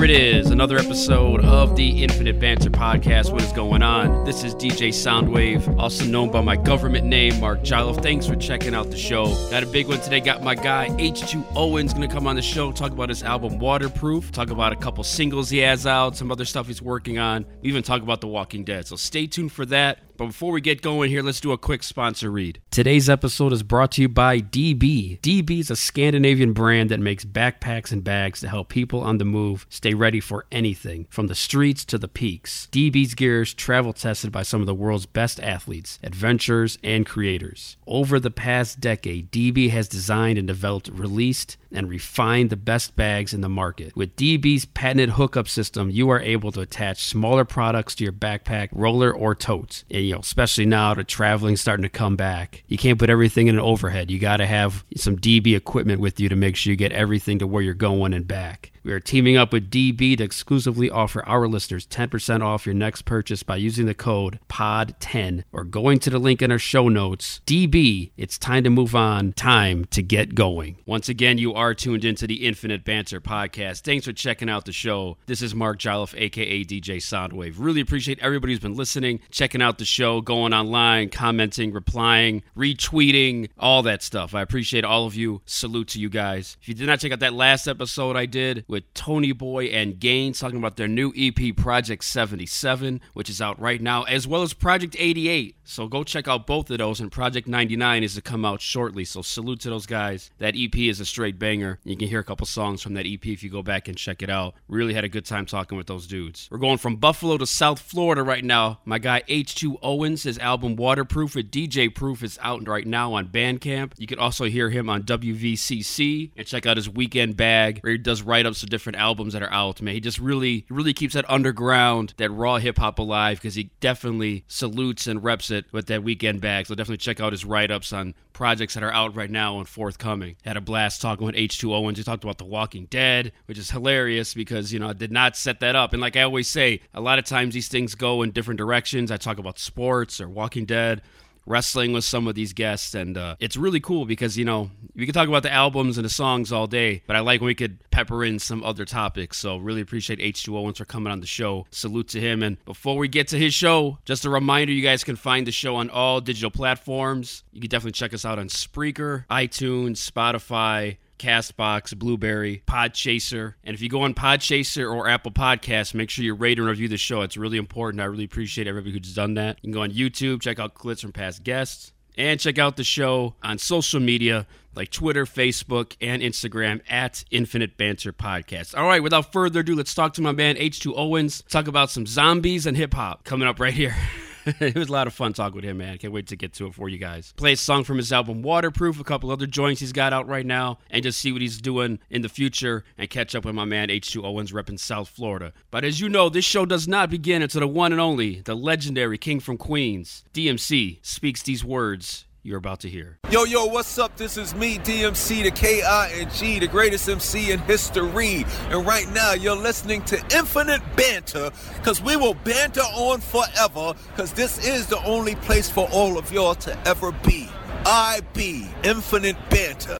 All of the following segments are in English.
here it is, another episode of the Infinite Banter Podcast. What is going on? This is DJ Soundwave, also known by my government name, Mark Jolliffe. Thanks for checking out the show. Got a big one today. Got my guy H2 Owens gonna come on the show, talk about his album Waterproof, talk about a couple singles he has out, some other stuff he's working on. We even talk about The Walking Dead. So stay tuned for that. But before we get going here, let's do a quick sponsor read. Today's episode is brought to you by DB. DB is a Scandinavian brand that makes backpacks and bags to help people on the move stay ready for anything, from the streets to the peaks. DB's gear is travel tested by some of the world's best athletes, adventurers, and creators. Over the past decade, DB has designed and developed, released, and refine the best bags in the market. With DB's patented hookup system, you are able to attach smaller products to your backpack, roller, or totes. And you know, especially now that traveling's starting to come back. You can't put everything in an overhead. You got to have some DB equipment with you to make sure you get everything to where you're going and back. We are teaming up with DB to exclusively offer our listeners 10% off your next purchase by using the code POD10 or going to the link in our show notes. DB, it's time to move on, time to get going. Once again, you are tuned into the Infinite Banter podcast. Thanks for checking out the show. This is Mark Jolliffe, aka DJ Soundwave. Really appreciate everybody who's been listening, checking out the show, going online, commenting, replying, retweeting, all that stuff. I appreciate all of you. Salute to you guys. If you did not check out that last episode I did, with Tony Boy and Gaines talking about their new EP Project 77, which is out right now, as well as Project 88. So go check out both of those, and Project 99 is to come out shortly. So salute to those guys. That EP is a straight banger. You can hear a couple songs from that EP if you go back and check it out. Really had a good time talking with those dudes. We're going from Buffalo to South Florida right now. My guy H2 Owens, his album Waterproof with DJ Proof is out right now on Bandcamp. You can also hear him on WVCC and check out his weekend bag where he does write ups of different albums that are out. Man, he just really, really keeps that underground, that raw hip hop alive because he definitely salutes and reps it with that weekend bag. So definitely check out his write ups on projects that are out right now and forthcoming. Had a blast talking with H2 Owens. He talked about The Walking Dead, which is hilarious because, you know, I did not set that up. And like I always say, a lot of times these things go in different directions. I talk about sports or Walking Dead wrestling with some of these guests and uh, it's really cool because you know we could talk about the albums and the songs all day but i like when we could pepper in some other topics so really appreciate h2 owens for coming on the show. Salute to him and before we get to his show just a reminder you guys can find the show on all digital platforms. You can definitely check us out on spreaker itunes spotify Castbox, Blubrry, Podchaser. And if you go on Podchaser or Apple Podcasts, make sure you rate and review the show. It's really important. I really appreciate everybody who's done that. You can go on YouTube, check out clips from past guests, and check out the show on social media like Twitter, Facebook, and Instagram at Infinite Banter Podcast. All right, without further ado, let's talk to my man H2 Owens, talk about some zombies and hip hop coming up right here. it was a lot of fun talking with him, man. Can't wait to get to it for you guys. Play a song from his album Waterproof, a couple other joints he's got out right now, and just see what he's doing in the future and catch up with my man H2 Owens repping South Florida. But as you know, this show does not begin until the one and only, the legendary King from Queens, DMC, speaks these words you're about to hear. Yo, yo, what's up? This is me, DMC, the K-I-N-G, the greatest MC in history. And right now, you're listening to Infinite Banter, because we will banter on forever, because this is the only place for all of y'all to ever be. I be Infinite Banter.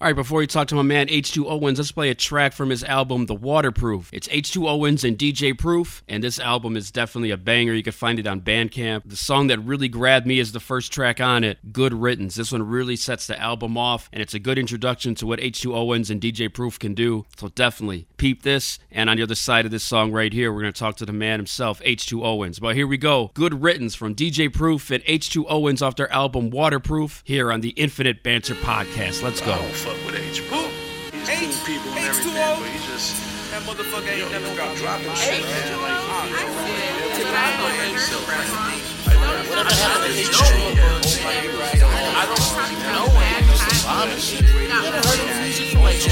All right, before we talk to my man H2 Owens, let's play a track from his album, The Waterproof. It's H2 Owens and DJ Proof, and this album is definitely a banger. You can find it on Bandcamp. The song that really grabbed me is the first track on it, Good Riddance. This one really sets the album off, and it's a good introduction to what H2 Owens and DJ Proof can do. So definitely peep this. And on the other side of this song right here, we're going to talk to the man himself, H2 Owens. But here we go. Good Riddance from DJ Proof and H2 Owens off their album Waterproof here on the Infinite Banter Podcast. Let's go fuck with H. Who? He's H, cool people and H2O? everything, but he just that motherfucker ain't yo, never dropped dropping shit, man. Like, Whatever happened to H Street? Oh I don't know Honestly, you never heard of music from H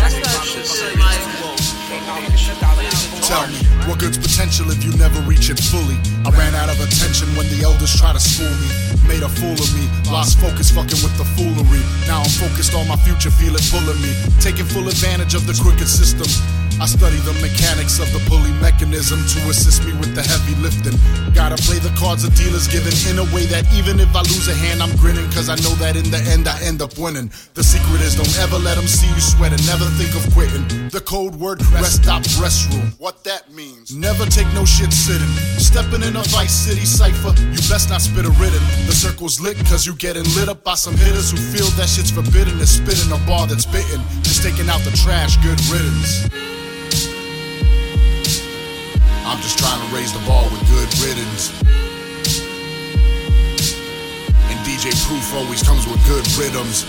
Tell me, what good's potential if you never reach it fully? I ran out of attention when the elders tried to school me. Made a fool of me, lost focus fucking with the foolery. Now I'm focused on my future, feel it pulling me. Taking full advantage of the crooked system. I study the mechanics of the pulley mechanism to assist me with the heavy lifting. Gotta play the cards the dealer's given in a way that even if I lose a hand, I'm grinning, cause I know that in the end I end up winning. The secret is don't ever let them see you sweat and never think of quitting. The code word rest stop restroom. What that means. Never take no shit sitting. Stepping in a Vice City cipher, you best not spit a written. The circle's lit cause you getting lit up by some hitters who feel that shit's forbidden to spit in a bar that's bitten. Just taking out the trash, good riddance. I'm just trying to raise the bar with good riddance. And DJ Proof always comes with good rhythms.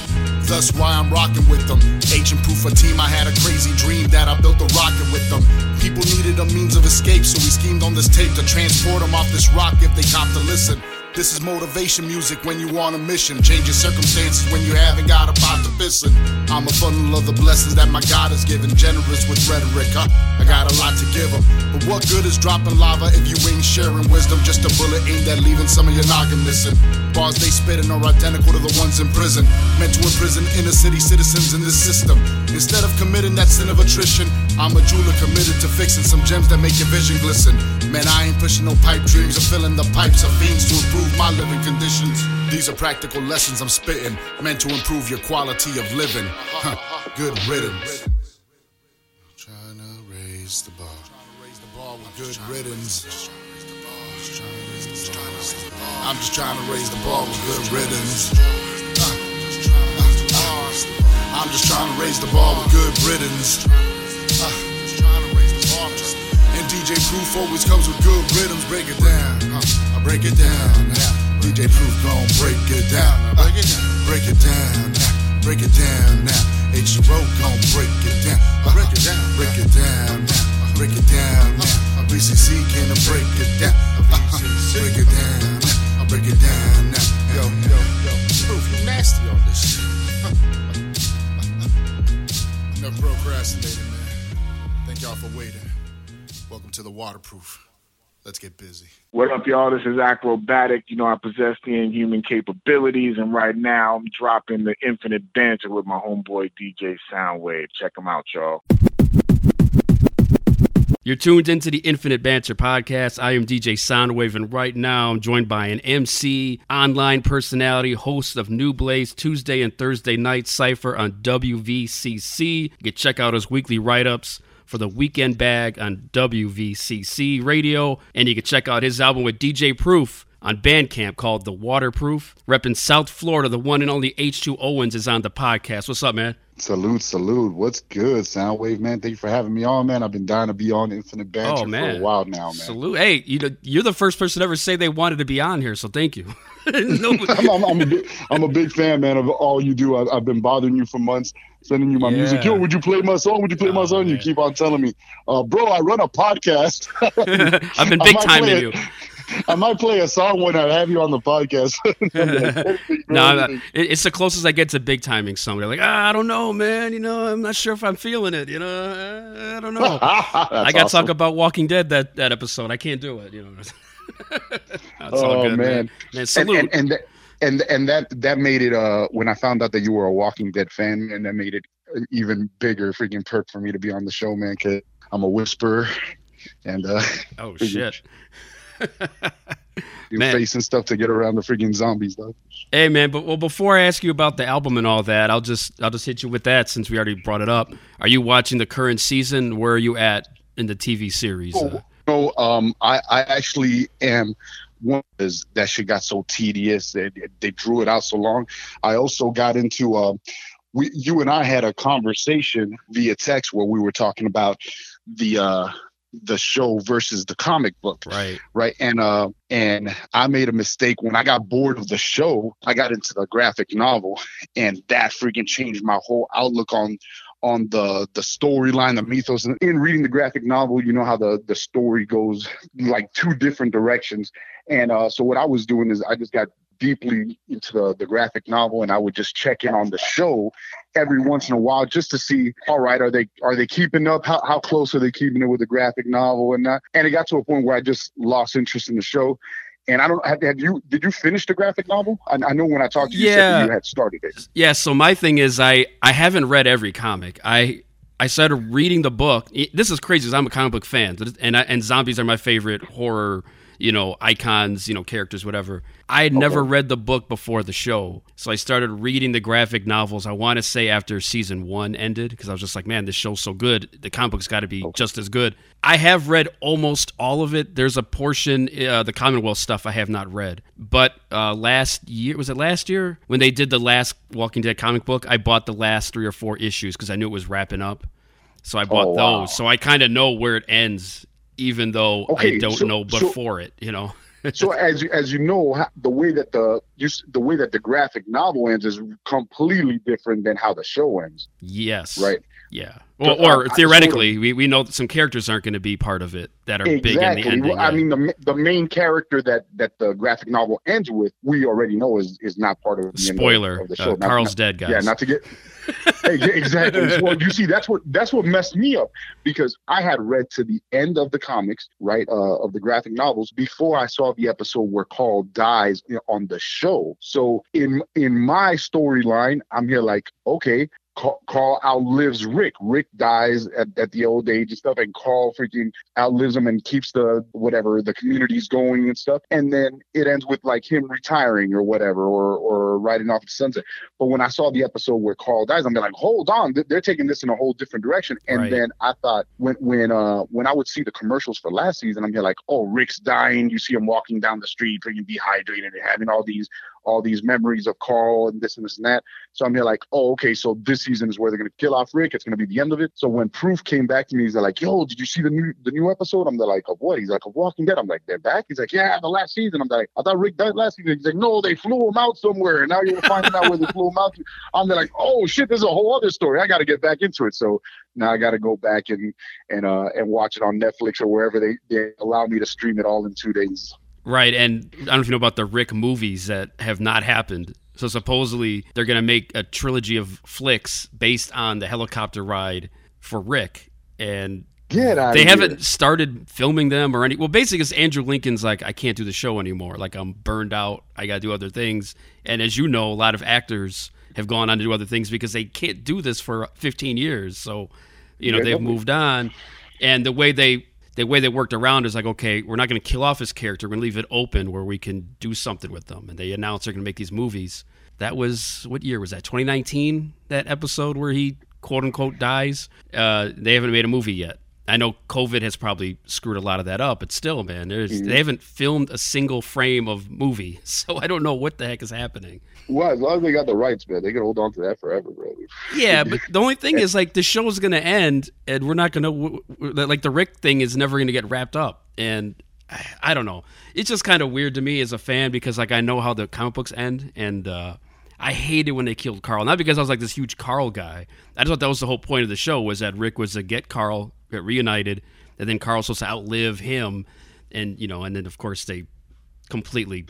That's why I'm rocking with them. Agent Proof, a team, I had a crazy dream that I built a rocket with them. People needed a means of escape, so we schemed on this tape to transport them off this rock if they cop to listen. This is motivation music when you on a mission. Change your circumstances when you haven't got a pot to pissin'. I'm a funnel of the blessings that my God has given. Generous with rhetoric, huh? I got a lot to give. But what good is dropping lava if you ain't sharing wisdom? Just a bullet aimed at leaving some of your noggin missing. Bars they spittin' are identical to the ones in prison. Meant to imprison inner city citizens in this system. Instead of committing that sin of attrition, I'm a jeweler committed to fixing some gems that make your vision glisten. Man, I ain't pushing no pipe dreams or filling the pipes of fiends to improve my living conditions. These are practical lessons I'm spitting, meant to improve your quality of living. Good riddance. Trying to raise the bar. with good riddance. I'm just trying to raise the bar with good riddance. I'm just trying to raise the bar with good riddance. And DJ Proof always comes with good rhythms. Break it down. Uh, I break it down. DJ Proof gon' break it down. Uh, break it down. Break it down. Now. Break it down now. H2O gon' break it down. Uh, break it down. Break it down now. Break it down now. BCC can break it down. Break it down now. I break it down now. Yo, yo, yo. Proof, you nasty on this shit. I'm never procrastinating, man. Thank y'all for waiting. Welcome to the Waterproof. Let's get busy. What up, y'all? This is Akrobatik. You know, I possess the inhuman capabilities, and right now I'm dropping the infinite banter with my homeboy DJ Soundwave. Check him out, y'all. You're tuned into the Infinite Banter podcast. I am DJ Soundwave, and right now I'm joined by an MC, online personality, host of New Blaze Tuesday and Thursday night cipher on WVCC. You can check out his weekly write ups for the weekend bag on WVCC radio, and you can check out his album with DJ Proof on Bandcamp called The Waterproof. Repping South Florida, the one and only H2 Owens is on the podcast. What's up, man? Salute, salute. What's good, Soundwave, man? Thank you for having me on, man. I've been dying to be on Infinite Banter Oh, man. for a while now, man. Salute. Hey, you know, you're the first person to ever say they wanted to be on here, so thank you. No- I'm, I'm, I'm, a big, I'm a big fan, man, of all you do. I, I've been bothering you for months, sending you my music. Yo, would you play my song? Would you play my Oh, song? You keep on telling me, uh, bro, I run a podcast. I've been big timing you. I might play a song when I have you on the podcast. No, it's the closest I get to big timing somebody. Like, ah, I don't know, man. You know, I'm not sure if I'm feeling it. You know, I don't know. I got to talk about Walking Dead that that episode. I can't do it. You know. That's all Oh good, man. man, Man, and salute. and and, that, and and that that made it. Uh, when I found out that you were a Walking Dead fan, and that made it an even bigger freaking perk for me to be on the show, man. Cause I'm a whisperer, and uh, oh shit. you're Man. facing stuff to get around the freaking zombies, though. Hey man, but well before I ask you about the album and all that, I'll just I'll just hit you with that since we already brought it up. Are you watching the current season? Where are you at in the TV series? Uh, So, um, I I actually am. One is that shit got so tedious that they drew it out so long. I also got into uh, we you and I had a conversation via text where we were talking about the uh the show versus the comic book right. right and uh and i made a mistake when i got bored of the show i got into the graphic novel and that freaking changed my whole outlook on on the the storyline the mythos and in reading the graphic novel you know how the the story goes like two different directions. And uh so what i was doing is i just got deeply into the, the graphic novel and i would just check in on the show every once in a while just to see all right are they are they keeping up? How, how close are they keeping it with the graphic novel and that and it got to a point where i just lost interest in the show and i don't have, have you did you finish the graphic novel i, I know when i talked to you, you said Yeah. that you had started it Yeah, so my thing is I I haven't read every comic. I I started reading the book. This is crazy because I'm a comic book fan, and I, and zombies are my favorite horror you know, icons, you know, characters, whatever. I had okay. never read the book before the show. So I started reading the graphic novels, I want to say after season one ended, because I was just like, man, this show's so good. The comic book's got to be okay. just as good. I have read almost all of it. There's a portion, uh, the Commonwealth stuff, I have not read. But uh, last year, was it last year? When they did the last Walking Dead comic book, I bought the last three or four issues because I knew it was wrapping up. So I bought oh, wow. those. So I kind of know where it ends even though okay, I don't so, know before so, it, you know. so as you, as you know, the way that the you, the way that the graphic novel ends is completely different than how the show ends. Yes. Right. Yeah. Well, or, theoretically, we, we know that some characters aren't going to be part of it that are exactly. big in the ending. Well, I mean, the the main character that that the graphic novel ends with, we already know is is not part of the spoiler. Of the show. Uh, Carl's not, dead, guys. Yeah, not to get exactly. Well, you see, that's what that's what messed me up because I had read to the end of the comics, right, uh, of the graphic novels before I saw the episode where Carl dies on the show. So in in my storyline, I'm here like, okay, Carl outlives Rick. Rick dies at, at the old age and stuff, and Carl freaking outlives him and keeps the whatever the communities going and stuff. And then it ends with like him retiring or whatever, or or riding off the sunset. But when I saw the episode where Carl dies, I'm like, hold on, they're taking this in a whole different direction. And right. then I thought when when uh when I would see the commercials for last season, I'm like, oh, Rick's dying. You see him walking down the street, freaking dehydrated and having all these all these memories of Carl and this and this and that. So I'm here like, oh, okay, so this season is where they're gonna kill off Rick. It's gonna be the end of it. So when Proof came back to me, he's like, yo, did you see the new the new episode? I'm like, of what? He's like, of Walking Dead. I'm like, they're back. He's like, yeah, the last season. I'm like, I thought Rick died last season. He's like, no, they flew him out somewhere, and now you're finding out where they flew him out. To. I'm like, oh shit, there's a whole other story. I got to get back into it. So now I got to go back and and uh and watch it on Netflix or wherever they they allow me to stream it all in two days. Right, and I don't know if you know about the Rick movies that have not happened. So supposedly they're going to make a trilogy of flicks based on the helicopter ride for Rick, and Get out they haven't here. started filming them or any. Well, basically, it's Andrew Lincoln's like, I can't do the show anymore. Like I'm burned out. I got to do other things. And as you know, a lot of actors have gone on to do other things because they can't do this for 15 years. So, you know, yeah, they've moved on. And the way they the way they worked around is like, okay, we're not going to kill off his character. We're going to leave it open where we can do something with them. And they announced they're going to make these movies. That was what year was that? 2019. That episode where he quote unquote dies. Uh, they haven't made a movie yet. I know COVID has probably screwed a lot of that up, but still, man, mm-hmm. they haven't filmed a single frame of movie, so I don't know what the heck is happening. Well, as long as they got the rights, man, they can hold on to that forever, bro. Yeah, but the only thing is, like, the show is gonna end, and we're not gonna like the Rick thing is never gonna get wrapped up, and I, I don't know. It's just kind of weird to me as a fan because, like, I know how the comic books end, and uh, I hated when they killed Carl. Not because I was like this huge Carl guy. I just thought that was the whole point of the show was that Rick was to get Carl get reunited, and then Carl's supposed to outlive him, and you know, and then of course they completely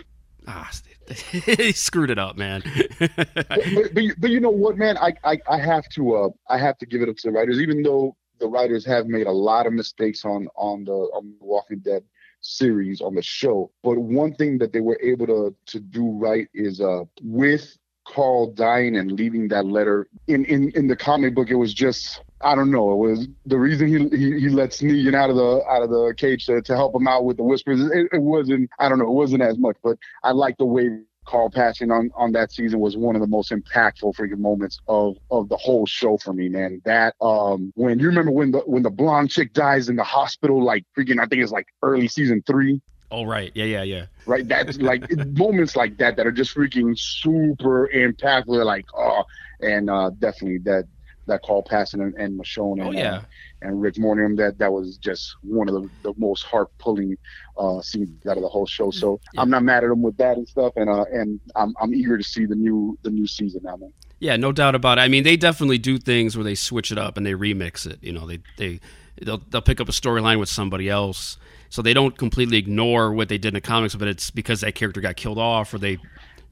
ah, he screwed it up, man. but, but, but, you know what, man? I, I, I have to uh I have to give it up to the writers, even though the writers have made a lot of mistakes on on the on the Walking Dead series on the show. But one thing that they were able to to do right is uh with Carl dying and leaving that letter in in in the comic book, it was just I don't know. It was the reason he he, he lets Negan out of the out of the cage to, to help him out with the whispers. It, it wasn't I don't know. It wasn't as much, but I like the way Carl passing on on that season was one of the most impactful freaking moments of of the whole show for me, man. That um when you remember when the when the blonde chick dies in the hospital, like freaking I think it's like early season three. Oh right, yeah, yeah, yeah. Right, that's like moments like that that are just freaking super impactful. Like oh, and uh definitely that that Carl passing and, and Michonne and, oh, yeah. uh, and Rick Mornium. That that was just one of the, the most heart pulling uh, scenes out of the whole show. So yeah. I'm not mad at them with that and stuff, and uh, and I'm I'm eager to see the new the new season now, man. Yeah, no doubt about it. I mean, they definitely do things where they switch it up and they remix it. You know, they they they'll they'll pick up a storyline with somebody else. So they don't completely ignore what they did in the comics, but it's because that character got killed off or they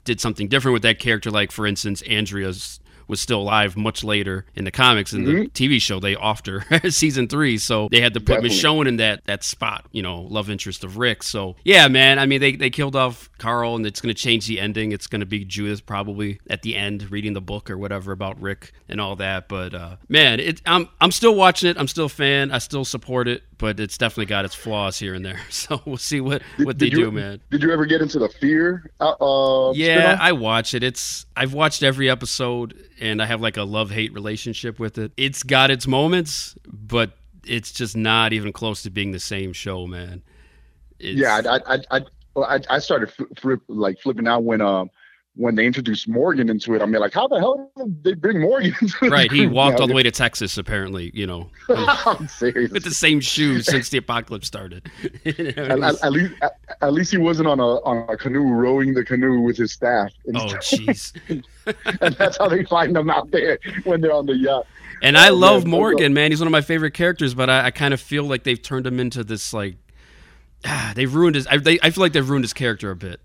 did something different with that character. Like for instance, Andrea's was still alive much later in the comics. and the Mhm. TV show, they after season three, so they had to put Definitely. Michonne in that that spot, you know, love interest of Rick. So yeah, man. I mean, they they killed off Carl, and it's going to change the ending. It's going to be Judith probably at the end reading the book or whatever about Rick and all that. But uh, man, it, I'm I'm still watching it. I'm still a fan. I still support it, but it's definitely got its flaws here and there. So we'll see what what they Did you- do, man. Did you ever get into the fear? Uh, uh, Yeah, spinoff? I watch it. It's I've watched every episode and I have like a love-hate relationship with it. It's got its moments, but it's just not even close to being the same show, man. It's, yeah, I, I, I, I, I started fl- flip, like flipping out when um when they introduced Morgan into it. I mean, like, how the hell did they bring Morgan? Right. He walked now? all the way to Texas, apparently. You know, I'm serious. with the same shoes since the apocalypse started. You know, At, at, at least, at, at least he wasn't on a on a canoe rowing the canoe with his staff, oh, jeez. and that's how they find them out there when they're on the yacht. And I Oh, love man, Morgan, man. He's one of my favorite characters, but I, I kind of feel like they've turned him into this like ah, they've ruined his. I, they, I feel like they've ruined his character a bit.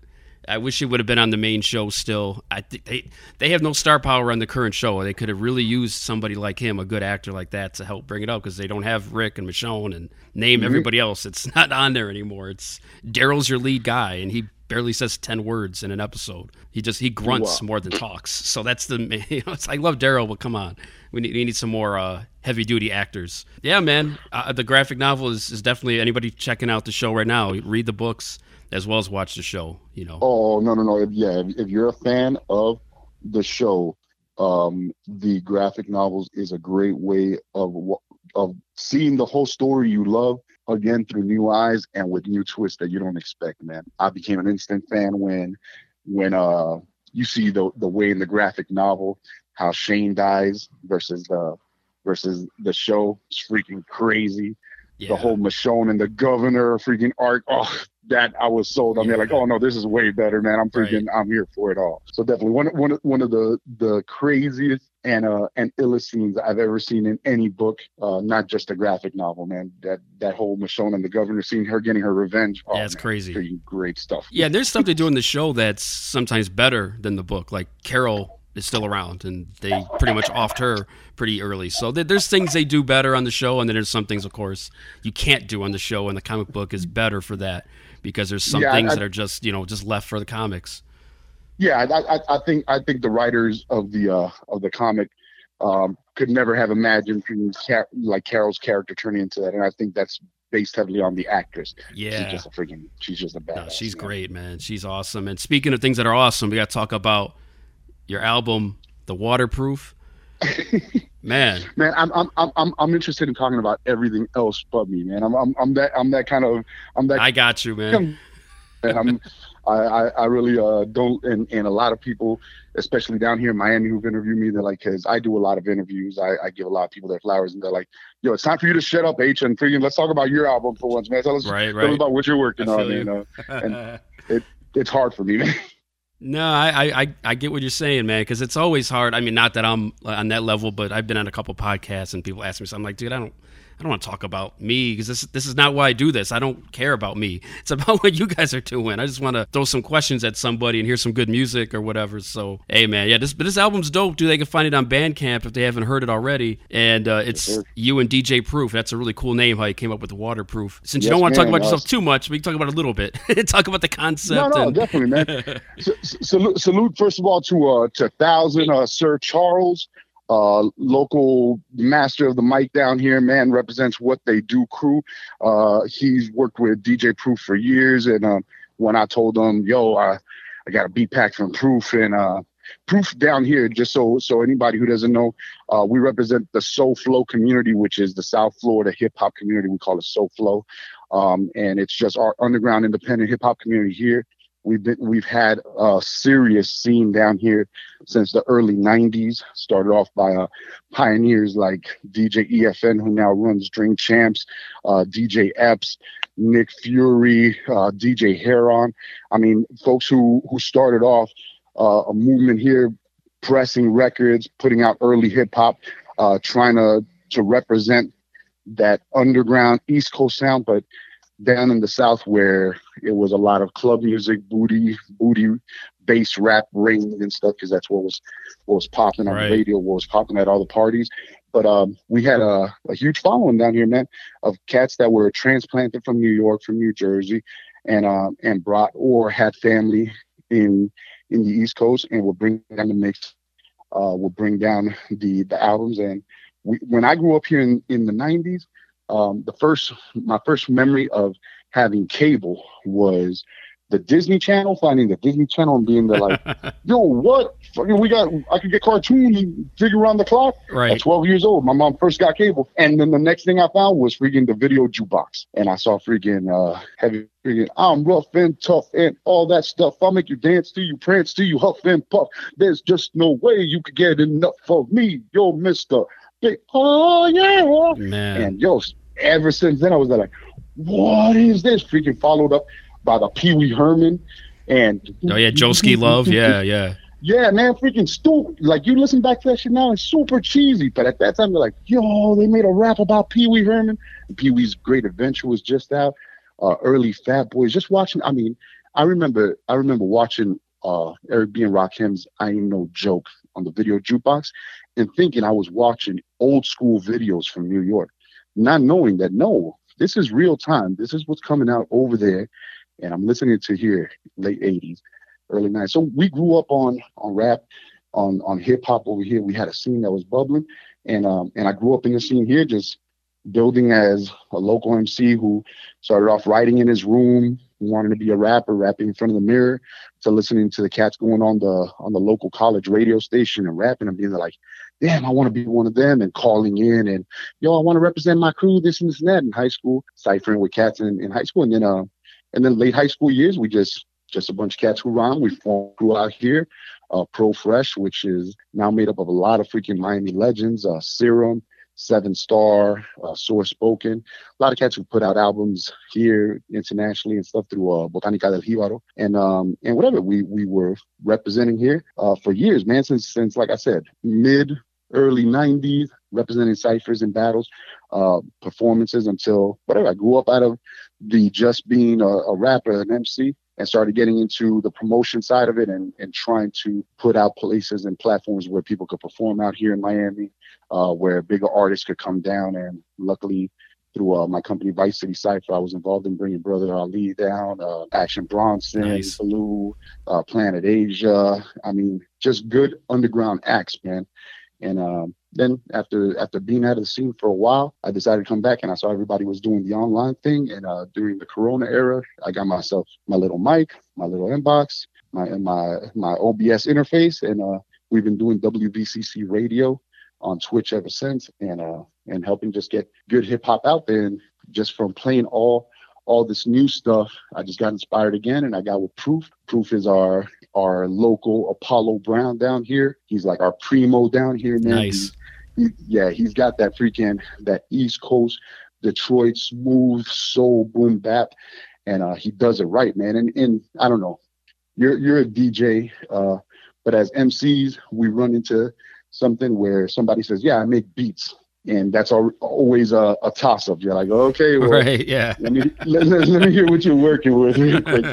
I wish he would have been on the main show still. I think they they have no star power on the current show. They could have really used somebody like him, a good actor like that, to help bring it up because they don't have Rick and Michonne and name everybody else. It's not on there anymore. It's Daryl's your lead guy, and he barely says ten words in an episode. He just he grunts Wow. more than talks. So that's the you know, it's, I love Daryl, but come on, we need we need some more uh, heavy duty actors. Yeah, man, uh, the graphic novel is, is definitely anybody checking out the show right now. Read the books as well as watch the show. You know, Oh no no no! If, yeah, if, if you're a fan of the show, um, the graphic novels is a great way of of seeing the whole story you love again through new eyes and with new twists that you don't expect. Man, I became an instant fan when when uh you see the the way in the graphic novel how Shane dies versus the versus the show. It's freaking crazy yeah. the whole Michonne and the governor freaking arc. Oh, that I was sold. I mean, Yeah. like, oh no, this is way better, man. I'm Right. freaking, I'm here for it all. So definitely one, one, of- the the craziest and uh and illest scenes I've ever seen in any book, uh, not just a graphic novel, man. That that whole Michonne and the governor, seeing her getting her revenge. Oh, Yeah, it's man, crazy. great stuff. Yeah, there's stuff they do in the show that's sometimes better than the book. Like Carol is still around, and they pretty much offed her pretty early. So there- there's things they do better on the show, and then there's some things, of course, you can't do on the show. And the comic book is better for that because there's some Yeah, things I- that are just you know just left for the comics. yeah I, I, I think i think the writers of the uh of the comic um could never have imagined like carol's character turning into that and i think that's based heavily on the actress Yeah. she's just a freaking she's just a badass No, she's man. great, man. She's awesome. And speaking of things that are awesome, we got to talk about your album, The Waterproof. man, man I'm, I'm i'm i'm i'm interested in talking about everything else but me man i'm i'm, I'm that i'm that kind of i'm that I got you, man. and I'm, I, I, I really uh, don't, and, and a lot of people, especially down here in Miami, who've interviewed me, they're like, because I do a lot of interviews, I, I give a lot of people their flowers, and they're like, yo, it's time for you to shut up, H, and freaking let's talk about your album for once, man. Tell us, Right, tell us about what you're working on, you you. know. And it, it's hard for me, man. No, I, I, I- get what you're saying, man, because it's always hard. I mean, not that I'm on that level, but I've been on a couple podcasts and people ask me, so I'm like, dude, I don't, I don't want to talk about me because this, this is not why I do this. I don't care about me. It's about what you guys are doing. I just want to throw some questions at somebody and hear some good music or whatever. So, hey, man, yeah, this, but this album's dope, dude. They can find it on Bandcamp if they haven't heard it already, and uh, it's sir. you and DJ Proof. That's a really cool name how you came up with the waterproof. Since you don't want to talk about yourself uh, too much, we can talk about it a little bit. talk about the concept. No, no, and, definitely, man. S- s- salute, salute, first of all, to uh, to Thousand, uh, Sir Charles, uh, local master of the mic down here. Man, represents what they do. Crew. Uh, he's worked with DJ Proof for years, and um, when I told him, "Yo, I, I got a beat pack from Proof," and uh, Proof down here, just so so anybody who doesn't know, uh, we represent the Soul Flow community, which is the South Florida hip hop community. We call it Soul Flow, um, and it's just our underground independent hip hop community here. We've been we've had a serious scene down here since the early '90s. Started off by uh, pioneers like DJ EFN, who now runs Drink Champs, uh, DJ Epps, Nick Fury, uh, DJ Heron. I mean, folks who who started off uh, a movement here, pressing records, putting out early hip hop, uh, trying to to represent that underground East Coast sound, but down in the South where it was a lot of club music, booty, booty, bass rap ring and stuff because that's what was what was popping on Right. the radio, what was popping at all the parties. But um, we had a, a huge following down here, man, of cats that were transplanted from New York, from New Jersey, and um, and brought or had family in in the East Coast, and would bring down the mix, uh, would bring down the the albums. And we, when I grew up here in in the '90s, um, the first my first memory of having cable was the Disney Channel, finding the Disney Channel and being there like, yo, what? Fucking, we got, I could get cartoons and figure around the clock. Right. At 12 years old, my mom first got cable. And then the next thing I found was freaking the video jukebox. And I saw freaking uh heavy freaking I'm rough and tough and all that stuff. I'll make you dance to you, prance to you, huff and puff. There's just no way you could get enough of me, yo, Mister. Big, oh yeah. Man. And yo, ever since then I was like, what is this? Freaking followed up by the Pee Wee Herman and Oh yeah, Joeski Love. Yeah, yeah. yeah, man, freaking stupid. Like you listen back to that shit now, it's super cheesy. But at that time, they're like, yo, they made a rap about Pee Wee Herman. Pee Wee's Great Adventure was just out. Uh, early Fat Boys. Just watching. I mean, I remember. I remember watching uh, Eric B and Rakim's "I Ain't No Joke" on the video jukebox, and thinking I was watching old school videos from New York, not knowing that no, this is real time. This is what's coming out over there, and I'm listening to here late '80s early 90s. So we grew up on on rap, on on hip hop over here. We had a scene that was bubbling, and um and I grew up in the scene here, just building as a local MC who started off writing in his room, wanting to be a rapper, rapping in front of the mirror, to listening to the cats going on the on the local college radio station and rapping and being like, damn, I want to be one of them, and calling in and yo, I want to represent my crew, this and this and that in high school, ciphering with cats in, in high school, and then uh, and then late high school years, we just just a bunch of cats who rhyme. We formed crew out here, uh, Pro Fresh, which is now made up of a lot of freaking Miami legends, uh, Serum, Seven Star, uh, Source Spoken, a lot of cats who put out albums here internationally and stuff through uh, Botanica del Jíbaro, and um and whatever we we were representing here uh, for years, man. Since since like I said, mid early 90s, representing ciphers and battles, uh, performances until whatever. I grew up out of the just being a, a rapper, an MC, and started getting into the promotion side of it and, and trying to put out places and platforms where people could perform out here in Miami, uh, where bigger artists could come down. And luckily, through uh, my company Vice City Cypher, I was involved in bringing Brother Ali down, uh, Action Bronson, Nice. Blu, uh, Planet Asia. I mean, just good underground acts, man. And um, then after after being out of the scene for a while, I decided to come back, and I saw everybody was doing the online thing. And uh, during the Corona era, I got myself my little mic, my little inbox, my my my OBS interface, and uh, we've been doing WVCC radio on Twitch ever since, and uh, and helping just get good hip hop out there. And just from playing all all this new stuff, I just got inspired again, and I got with Proof. Proof is our our local Apollo Brown down here. He's like our primo down here, man. Nice. He- yeah, he's got that freaking that East Coast Detroit smooth soul boom bap, and uh, he does it right, man. And and I don't know, you're you're a DJ, uh, but as MCs, we run into something where somebody says, "Yeah, I make beats," and that's al- always a, a toss up. You're like, "Okay, well, Right. Yeah. let me let, let- let me hear what you're working with real quick."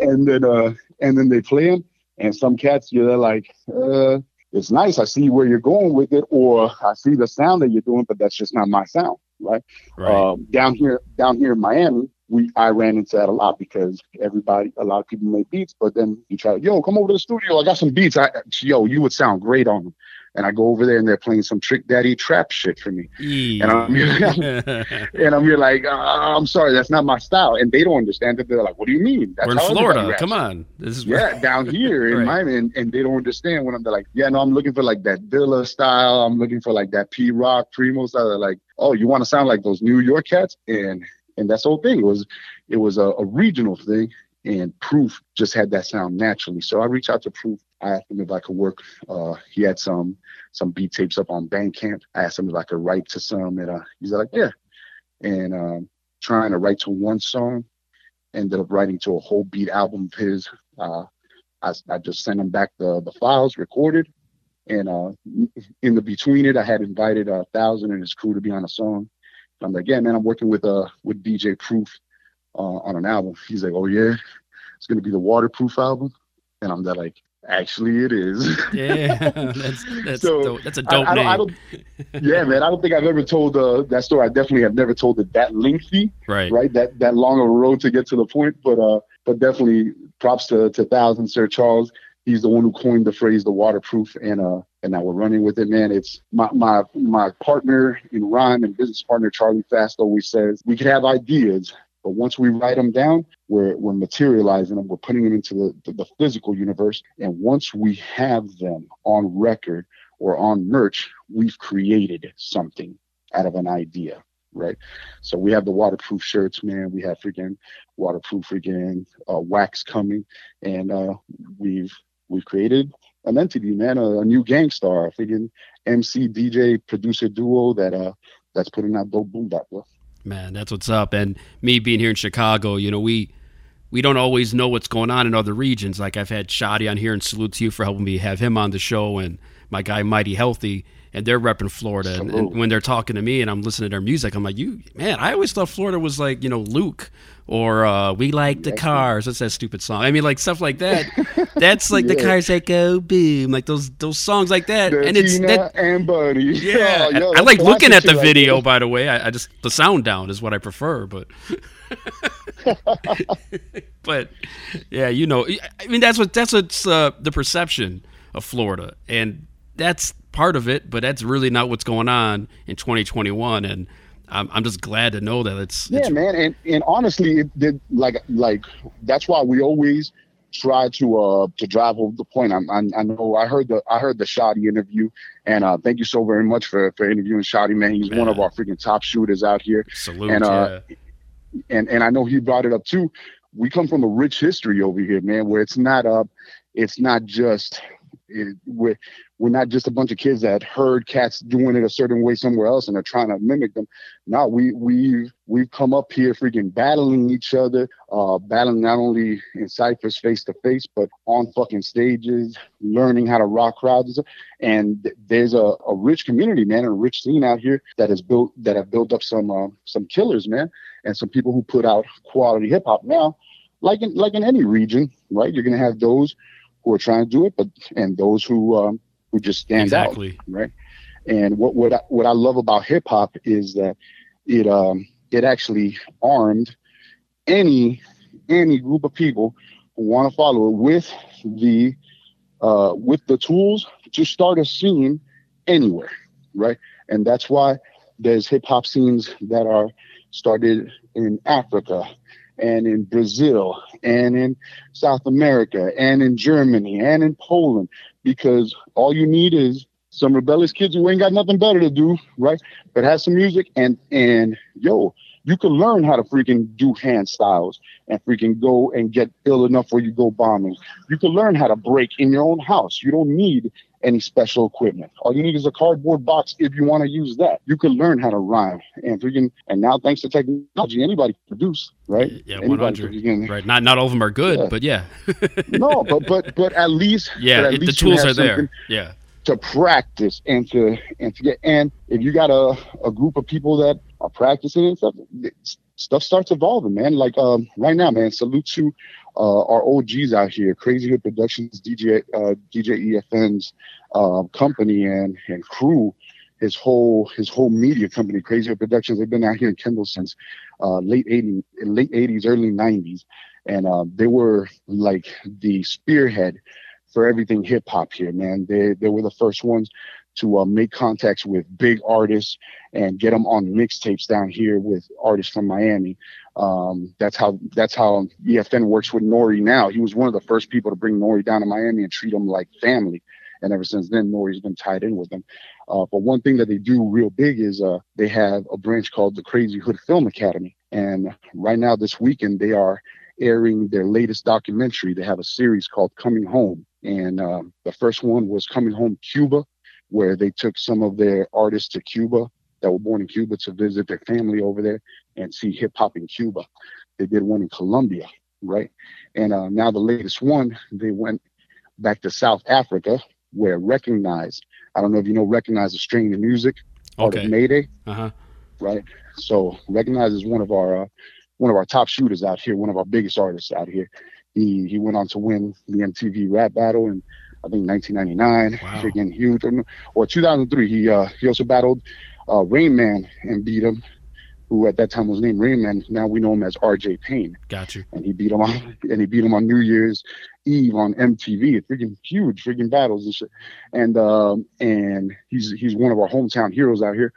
and then uh and then they play them and some cats you're like uh it's nice i see where you're going with it or i see the sound that you're doing but that's just not my sound right, Right. um down here down here in miami we i ran into that a lot because everybody a lot of people make beats but then you try yo come over to the studio i got some beats i yo you would sound great on them and i go over there and they're playing some trick daddy trap shit for me and I'm and I'm here like, uh, I'm sorry, that's not my style. And they don't understand it. They're like, what do you mean? That's We're in Florida. raps." Come on. This is Yeah, down here in Right. Miami, and, and they don't understand when I'm like, yeah, no, I'm looking for like that Dilla style. I'm looking for like that Pete Rock Primo style. They're like, oh, you want to sound like those New York cats? And and that's the whole thing. It was it was a, a regional thing, and Proof just had that sound naturally. So I reached out to Proof. I asked him if I could work. Uh, he had some some beat tapes up on Bandcamp. I asked him if I could write to some, and uh, he's like, yeah. And um, trying to write to one song, ended up writing to a whole beat album of his. Uh, I, I just sent him back the the files recorded, and uh, in the between it, I had invited uh, Thousand and his crew to be on a song. I'm like, yeah, man, I'm working with uh with DJ Proof uh, on an album. He's like, oh yeah, it's gonna be the Waterproof album. And I'm there like, actually, it is. yeah, that's that's so, dope. that's a dope I, I name. I don't, yeah, man. I don't think I've ever told uh, that story. I definitely have never told it that lengthy, right? Right, that that long of a road to get to the point. But uh, but definitely props to to Thousand Sir Charles. He's the one who coined the phrase the waterproof, and uh, and now we're running with it, man. It's my my my partner in rhyme and business partner Charlie Fast always says we can have ideas, but once we write them down, we're, we're materializing them, we're putting them into the, the, the, physical universe. And once we have them on record or on merch, we've created something out of an idea, right? So we have the waterproof shirts, man. We have freaking waterproof freaking uh, wax coming, and uh, we've we've created an entity, man, a, a new Gang Starr, a freaking MC, DJ, producer duo that uh that's putting out dope boom bap. Man, that's what's up. And me being here in Chicago, you know, we we don't always know what's going on in other regions. Like I've had Shoddy on here and salute to you for helping me have him on the show and my guy Mighty Healthy and they're repping Florida. And, and, when they're talking to me and I'm listening to their music, I'm like, you man, I always thought Florida was like, you know, Luke or uh, we like the cars. That's that stupid song. I mean, like stuff like that. That's like yeah. the cars that go boom, like those those songs like that. The and it's Tina that, and Buddy. Yeah, oh, yo, I like looking at the video. by the way, I, I, just the sound down is what I prefer, but. but yeah, you know, I mean that's what that's what's uh, the perception of Florida, and that's part of it, but that's really not what's going on in 2021. And I'm, I'm just glad to know that it's yeah, it's, man. And and honestly, it did like like that's why we always try to uh to drive home the point. I'm, I, I know I heard the I heard the Shoddy interview, and uh thank you so very much for for interviewing Shoddy, man. He's man. one of our freaking top shooters out here. Salute, and uh, yeah. and and I know he brought it up too. We come from a rich history over here, man, where it's not uh it's not just it, we're, we're not just a bunch of kids that heard cats doing it a certain way somewhere else and are trying to mimic them. No, we we've we've come up here freaking battling each other, uh, battling not only in ciphers face to face, but on fucking stages, learning how to rock crowds. And there's a, a rich community, man, a rich scene out here that has built that have built up some uh, some killers, man, and some people who put out quality hip hop. Now, like in like in any region, right? You're gonna have those who are trying to do it, but and those who um, who just stand exactly. out, right? And what what I, what I love about hip hop is that it um it actually armed any any group of people who want to follow it with the uh, with the tools to start a scene anywhere, right? And that's why there's hip hop scenes that are started in Africa and in Brazil and in South America and in Germany and in Poland because all you need is some rebellious kids who ain't got nothing better to do, right? But has some music and and yo, you can learn how to freaking do hand styles and freaking go and get ill enough where you go bombing. You can learn how to break in your own house. You don't need any special equipment. All you need is a cardboard box if you want to use that. You can learn how to rhyme. And freaking and now thanks to technology, anybody can produce, right? Yeah, one hundred. Right. Not not all of them are good, yeah. but yeah. no, but but but at least yeah, at least the tools are there. Yeah. To practice and to and to get and if you got a, a group of people that are practicing and stuff, stuff starts evolving, man. Like um, right now, man. Salute to uh, our OGs out here, Crazy Hood Productions, DJ uh, DJ EFN's uh, company and and crew, his whole his whole media company, Crazy Hood Productions. They've been out here in Kendall since uh, late 80s, late 80s, early 90s, and uh, they were like the spearhead for everything hip hop here, man. They they were the first ones to uh, make contacts with big artists and get them on mixtapes down here with artists from Miami. Um, that's how that's how EFN works with N.O.R.E. now. He was one of the first people to bring N.O.R.E. down to Miami and treat him like family. And ever since then, N.O.R.E.'s been tied in with them. Uh, but one thing that they do real big is uh, they have a branch called the Crazy Hood Film Academy. And right now, this weekend, they are airing their latest documentary. They have a series called Coming Home. And uh, the first one was Coming Home Cuba where they took some of their artists to Cuba that were born in Cuba to visit their family over there and see hip hop in Cuba. They did one in Colombia, right? And uh, now the latest one, they went back to South Africa where Recognize, I don't know if you know Recognize the string of music, okay. of Mayday, uh-huh. right? So Recognize is one of our uh, one of our top shooters out here, one of our biggest artists out here. He he went on to win the MTV Rap Battle in I think 1999. Wow. Freaking huge. Or 2003. He uh, he also battled uh, Rain Man and beat him, who at that time was named Rain Man. Now we know him as R.J. Payne, Gotcha. and he beat him on and he beat him on New Year's Eve on MTV. It's freaking huge, freaking battles and shit. And um, and he's he's one of our hometown heroes out here.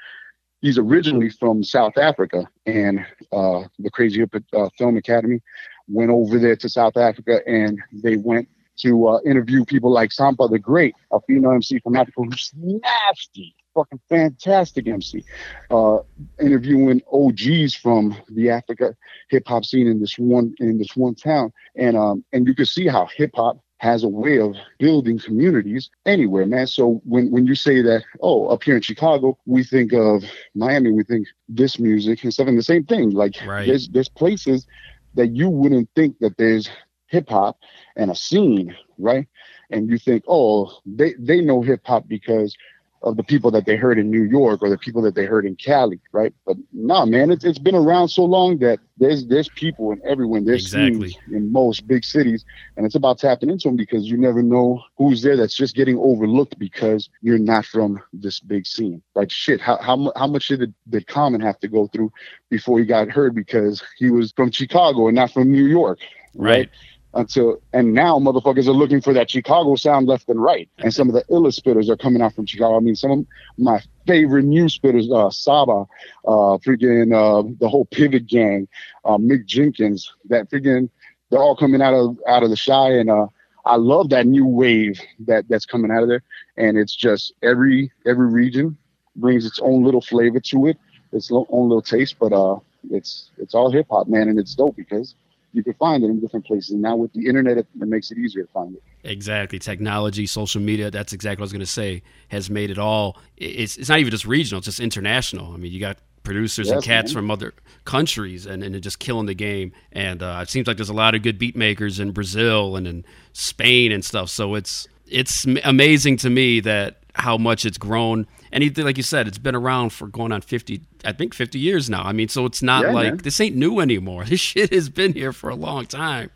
He's originally from South Africa, and uh, the Crazy Hip uh, Film Academy went over there to South Africa, and they went to uh, interview people like Sampa the Great, a female MC from Africa who's nasty, fucking fantastic MC. Uh, interviewing OGs from the Africa hip hop scene in this one in this one town, and um and you can see how hip hop has a way of building communities anywhere, man. So when when you say that, oh, up here in Chicago, we think of Miami, we think this music and stuff, and the same thing. Like Right. there's there's places that you wouldn't think that there's hip hop and a scene, right? And you think, oh, they they know hip hop because of the people that they heard in New York or the people that they heard in Cali, right? But nah, man, it's it's been around so long that there's there's people in everyone. There's Exactly. in most big cities, and it's about tapping into them because you never know who's there that's just getting overlooked because you're not from this big scene. Like shit, how how, how much did did Common have to go through before he got heard because he was from Chicago and not from New York, Right. Until and now motherfuckers are looking for that Chicago sound left and right. And some of the illest spitters are coming out from Chicago. I mean, some of my favorite new spitters, uh, Saba, uh, freaking uh, the whole Pivot Gang, uh, Mick Jenkins, that freaking they're all coming out of out of the Chi and uh I love that new wave that that's coming out of there. And it's just every every region brings its own little flavor to it, its own little taste, but uh it's it's all hip hop, man, and it's dope because you can find it in different places. And now with the internet, it, it makes it easier to find it. Exactly. Technology, social media, that's exactly what I was going to say, has made it all. It's, it's not even just regional, it's just international. I mean, you got producers and cats man. from other countries and, and just killing the game. And uh, it seems like there's a lot of good beat makers in Brazil and in Spain and stuff. So it's it's amazing to me that how much it's grown. And he, like you said, it's been around for going on 50, I think 50 years now. I mean, so it's not Yeah, like man. this ain't new anymore. This shit has been here for a long time.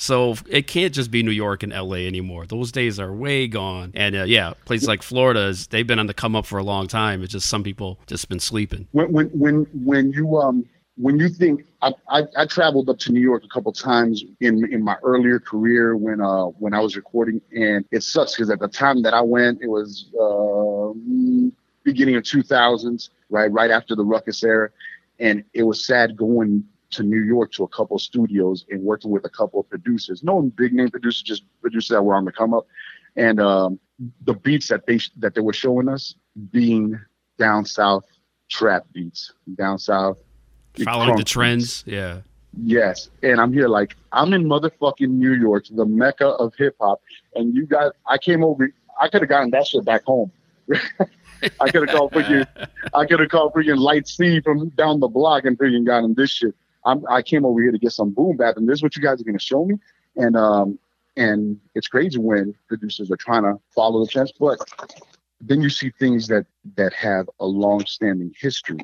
So it can't just be New York and LA anymore. Those days are way gone. And uh, yeah, places like Florida is they've been on the come up for a long time. It's just some people just been sleeping. when when when when you um when you think I, I I traveled up to New York a couple times in in my earlier career when uh when I was recording and it sucks because at the time that I went it was uh beginning of 2000s right right after the Rawkus era and it was sad going to New York to a couple studios and working with a couple of producers no big name producers just producers that were on the come up and um the beats that they that they were showing us being down south trap beats down south. Following the trends. Yeah. Yes. And I'm here like I'm in motherfucking New York, the mecca of hip hop. And you got I came over I could have gotten that shit back home. I could have called freaking I could have called freaking Light C from down the block and freaking gotten this shit. I'm I came over here to get some boom bap and this is what you guys are gonna show me. And um and it's crazy when producers are trying to follow the trends, but then you see things that that have a long-standing history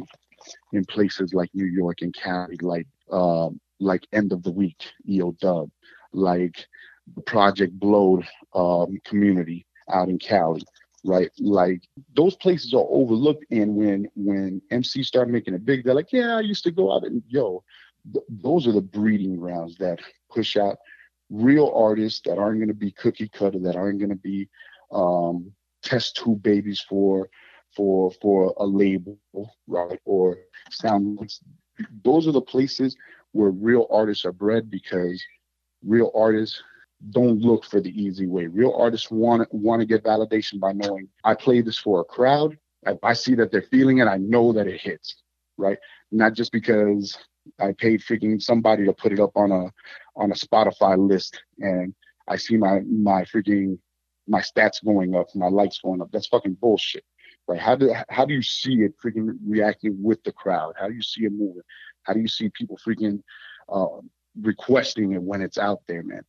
in places like New York and Cali, like um, like End of the Week, EO Dub, like the Project Blowed um, community out in Cali, right? Like those places are overlooked, and when when MCs start making it big, they're like, yeah, I used to go out and yo, th- those are the breeding grounds that push out real artists that aren't going to be cookie cutter, that aren't going to be um, test tube babies for for for a label, right? Or sound. Those are the places where real artists are bred because real artists don't look for the easy way. Real artists want want to get validation by knowing I play this for a crowd. If I see that they're feeling it, I know that it hits, right? Not just because I paid freaking somebody to put it up on a on a Spotify list and I see my my freaking my stats going up, my likes going up. That's fucking bullshit. Right? How do how do you see it freaking reacting with the crowd? How do you see it moving? How do you see people freaking uh, requesting it when it's out there, man?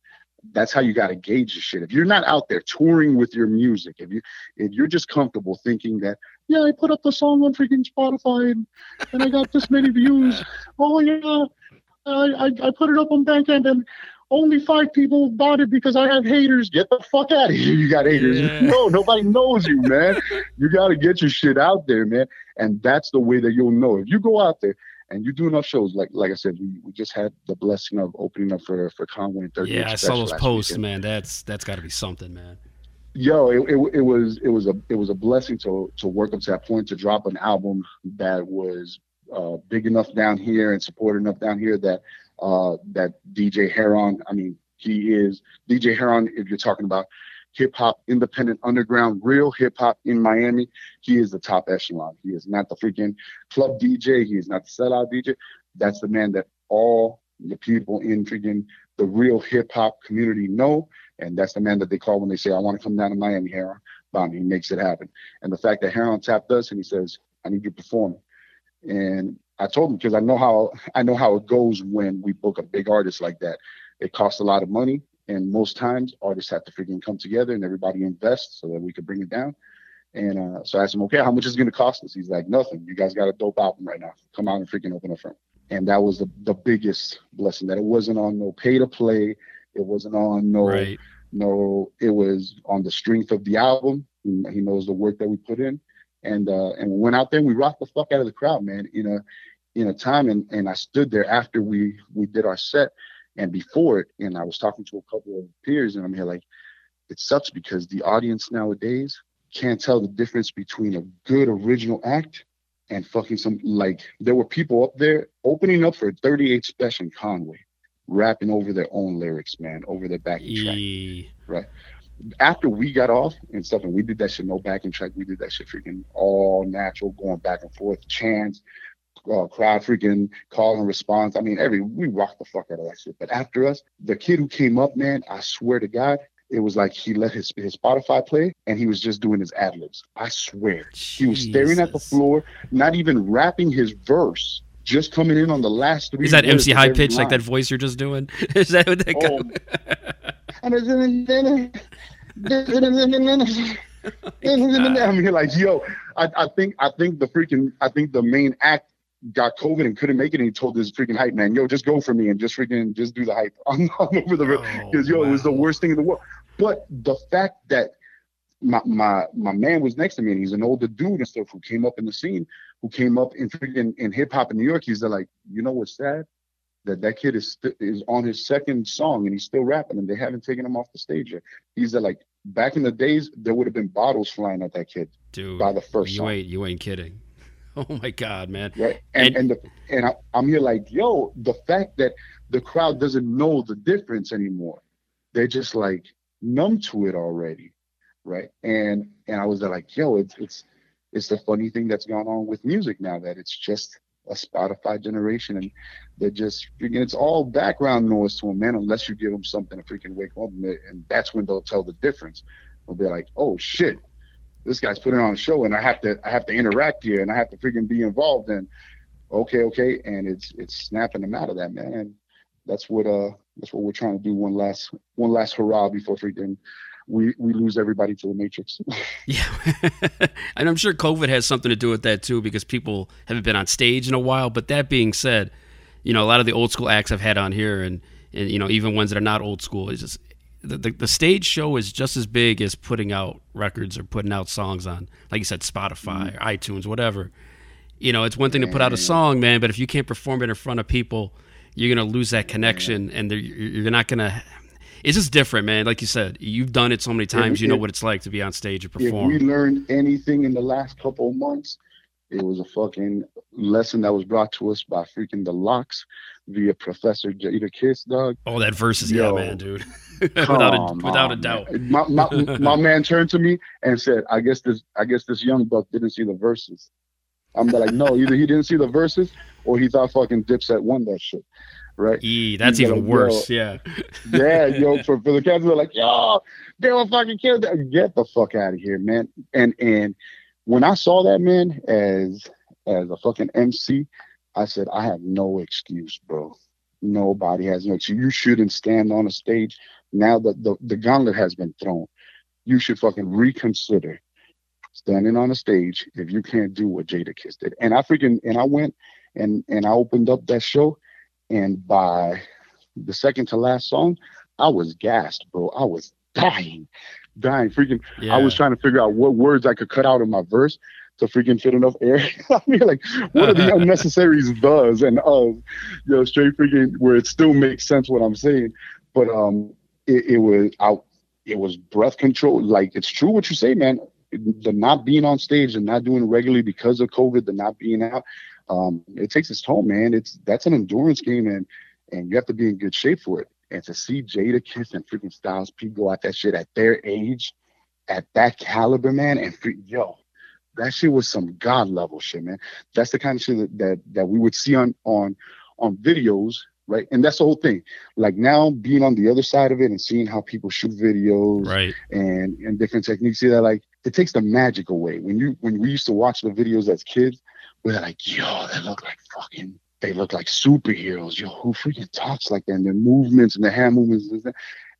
That's how you got to gauge the shit. If you're not out there touring with your music, if you if you're just comfortable thinking that, yeah, I put up the song on freaking Spotify and, and I got this many views. Oh yeah, I, I I put it up on Bandcamp and only five people bought it because I have haters. Get the fuck out of here. You got haters. Yeah. No, nobody knows you, man. you got to get your shit out there, man. And that's the way that you'll know. If you go out there and you do enough shows, like like I said, we, we just had the blessing of opening up for for Conway and 30 Yeah, I saw those posts, man. That's that's got to be something, man. Yo, it, it, it was it was a it was a blessing to to work up to that point to drop an album that was uh, big enough down here and supported enough down here that uh, that DJ Heron, I mean, he is DJ Heron. If you're talking about hip hop, independent, underground, real hip hop in Miami, he is the top echelon. He is not the freaking club DJ. He is not the sellout DJ. That's the man that all the people in freaking the real hip hop community know, and that's the man that they call when they say, "I want to come down to Miami." Heron, bam, he makes it happen. And the fact that Heron tapped us and he says, "I need you performing," and I told him because I know how I know how it goes when we book a big artist like that. It costs a lot of money, and most times artists have to freaking come together and everybody invest so that we could bring it down. And uh, so I asked him, okay, how much is it going to cost us? He's like, nothing. You guys got a dope album right now. Come out and freaking open up front. And that was the, the biggest blessing that it wasn't on no pay to play. It wasn't on no Right. no. It was on the strength of the album. He he knows the work that we put in, and uh, and we went out there and we rocked the fuck out of the crowd, man. In a in a time, and and I stood there after we we did our set and before it, and I was talking to a couple of peers, and I'm here like, it sucks because the audience nowadays can't tell the difference between a good original act and fucking some like there were people up there opening up for 38 Spesh in Conway, rapping over their own lyrics, man, over their backing track. E- after we got off and stuff, and we did that shit no backing track, we did that shit freaking all natural, going back and forth, chants, uh, crowd freaking call and response. I mean, every we rocked the fuck out of that shit. But after us, the kid who came up, man, I swear to God, it was like he let his his Spotify play and he was just doing his ad libs. I swear, he was staring at the floor, not even rapping his verse. Just coming in on the last three. Is that MC high pitch like that voice you're just doing? Is that what that Oh. I mean, like, yo, I, I think I think the freaking I think the main act got COVID and couldn't make it, and he told this freaking hype man, yo, just go for me and just freaking just do the hype. I'm, I'm over the Oh, because yo, it was the oh, worst thing in the world. But the fact that my my my man was next to me, and he's an older dude and stuff who came up in the scene, who came up in freaking in hip hop in New York. He's like, you know what's sad? That that kid is st- is on his second song and he's still rapping, and they haven't taken him off the stage yet. He's like, back in the days, there would have been bottles flying at that kid Dude, by the first you song, ain't you ain't kidding. Oh my god, man. right? And And- and the, and I, I'm here like, yo, the fact that the crowd doesn't know the difference anymore, they're just like numb to it already, right? And and I was there like, yo, it's it's it's the funny thing that's gone on with music now that it's just a Spotify generation, and they're just freaking. It's all background noise to them, man. Unless you give them something to freaking wake up, and, that's when they'll tell the difference. They'll be like, oh shit, this guy's putting on a show, and I have to I have to interact here, and I have to freaking be involved. And okay, okay, and it's it's snapping them out of that, man. And that's what uh that's what we're trying to do. One last one last hurrah before freaking we we lose everybody to the matrix. Yeah. and I'm sure COVID has something to do with that too, because people haven't been on stage in a while. But that being said, you know, a lot of the old school acts I've had on here and, and you know, even ones that are not old school, is just the, the, the stage show is just as big as putting out records or putting out songs on, like you said, Spotify or iTunes, whatever. You know, it's one thing to put out a song, man, but if you can't perform it in front of people, you're gonna lose that connection, and you're you're not gonna. It's just different, man. Like you said, you've done it so many times. You know if- what it's like to be on stage and perform. if we learned anything in the last couple of months, it was a fucking lesson that was brought to us by freaking the LOX via Professor Jadakiss, dog. Oh, that verse is yeah, man, dude. without a Come without a doubt. My, my, my man turned to me and said, I guess this I guess this young buck didn't see the verses. I'm like, no, either he didn't see the verses or he thought fucking Dipset won that shit. Right? E, that's You even worse. Yeah. yeah, yo, for, for the cats who are like, yo, they were fucking killed. That. Get the fuck out of here, man. And and when I saw that man as as a fucking MC, I said, I have no excuse, bro. Nobody has no excuse. You shouldn't stand on a stage now that the, the gauntlet has been thrown. You should fucking reconsider standing on a stage if you can't do what Jadakiss did. And I freaking and I went and and I opened up that show, and by the second to last song, I was gassed, bro. I was dying, dying, freaking. Yeah. I was trying to figure out what words I could cut out of my verse to freaking fit enough air. I mean, like, what are the unnecessaries does and us, you know, straight freaking where it still makes sense what I'm saying. But um, it, it was out. It was breath control. Like it's true what you say, man. The not being on stage and not doing it regularly because of COVID, the not being out, um, it takes its toll, man. It's that's an endurance game, and and you have to be in good shape for it. And to see Jadakiss and freaking Styles P go at that shit at their age, at that caliber, man, and free, yo, that shit was some god level shit, man. That's the kind of shit that, that that we would see on on on videos, right? And that's the whole thing. Like now being on the other side of it and seeing how people shoot videos Right. and and different techniques, see that like it takes the magic away. When you when we used to watch the videos as kids, we're like, yo, they look like fucking they look like superheroes. Yo, who freaking talks like that? And their movements and their hand movements and,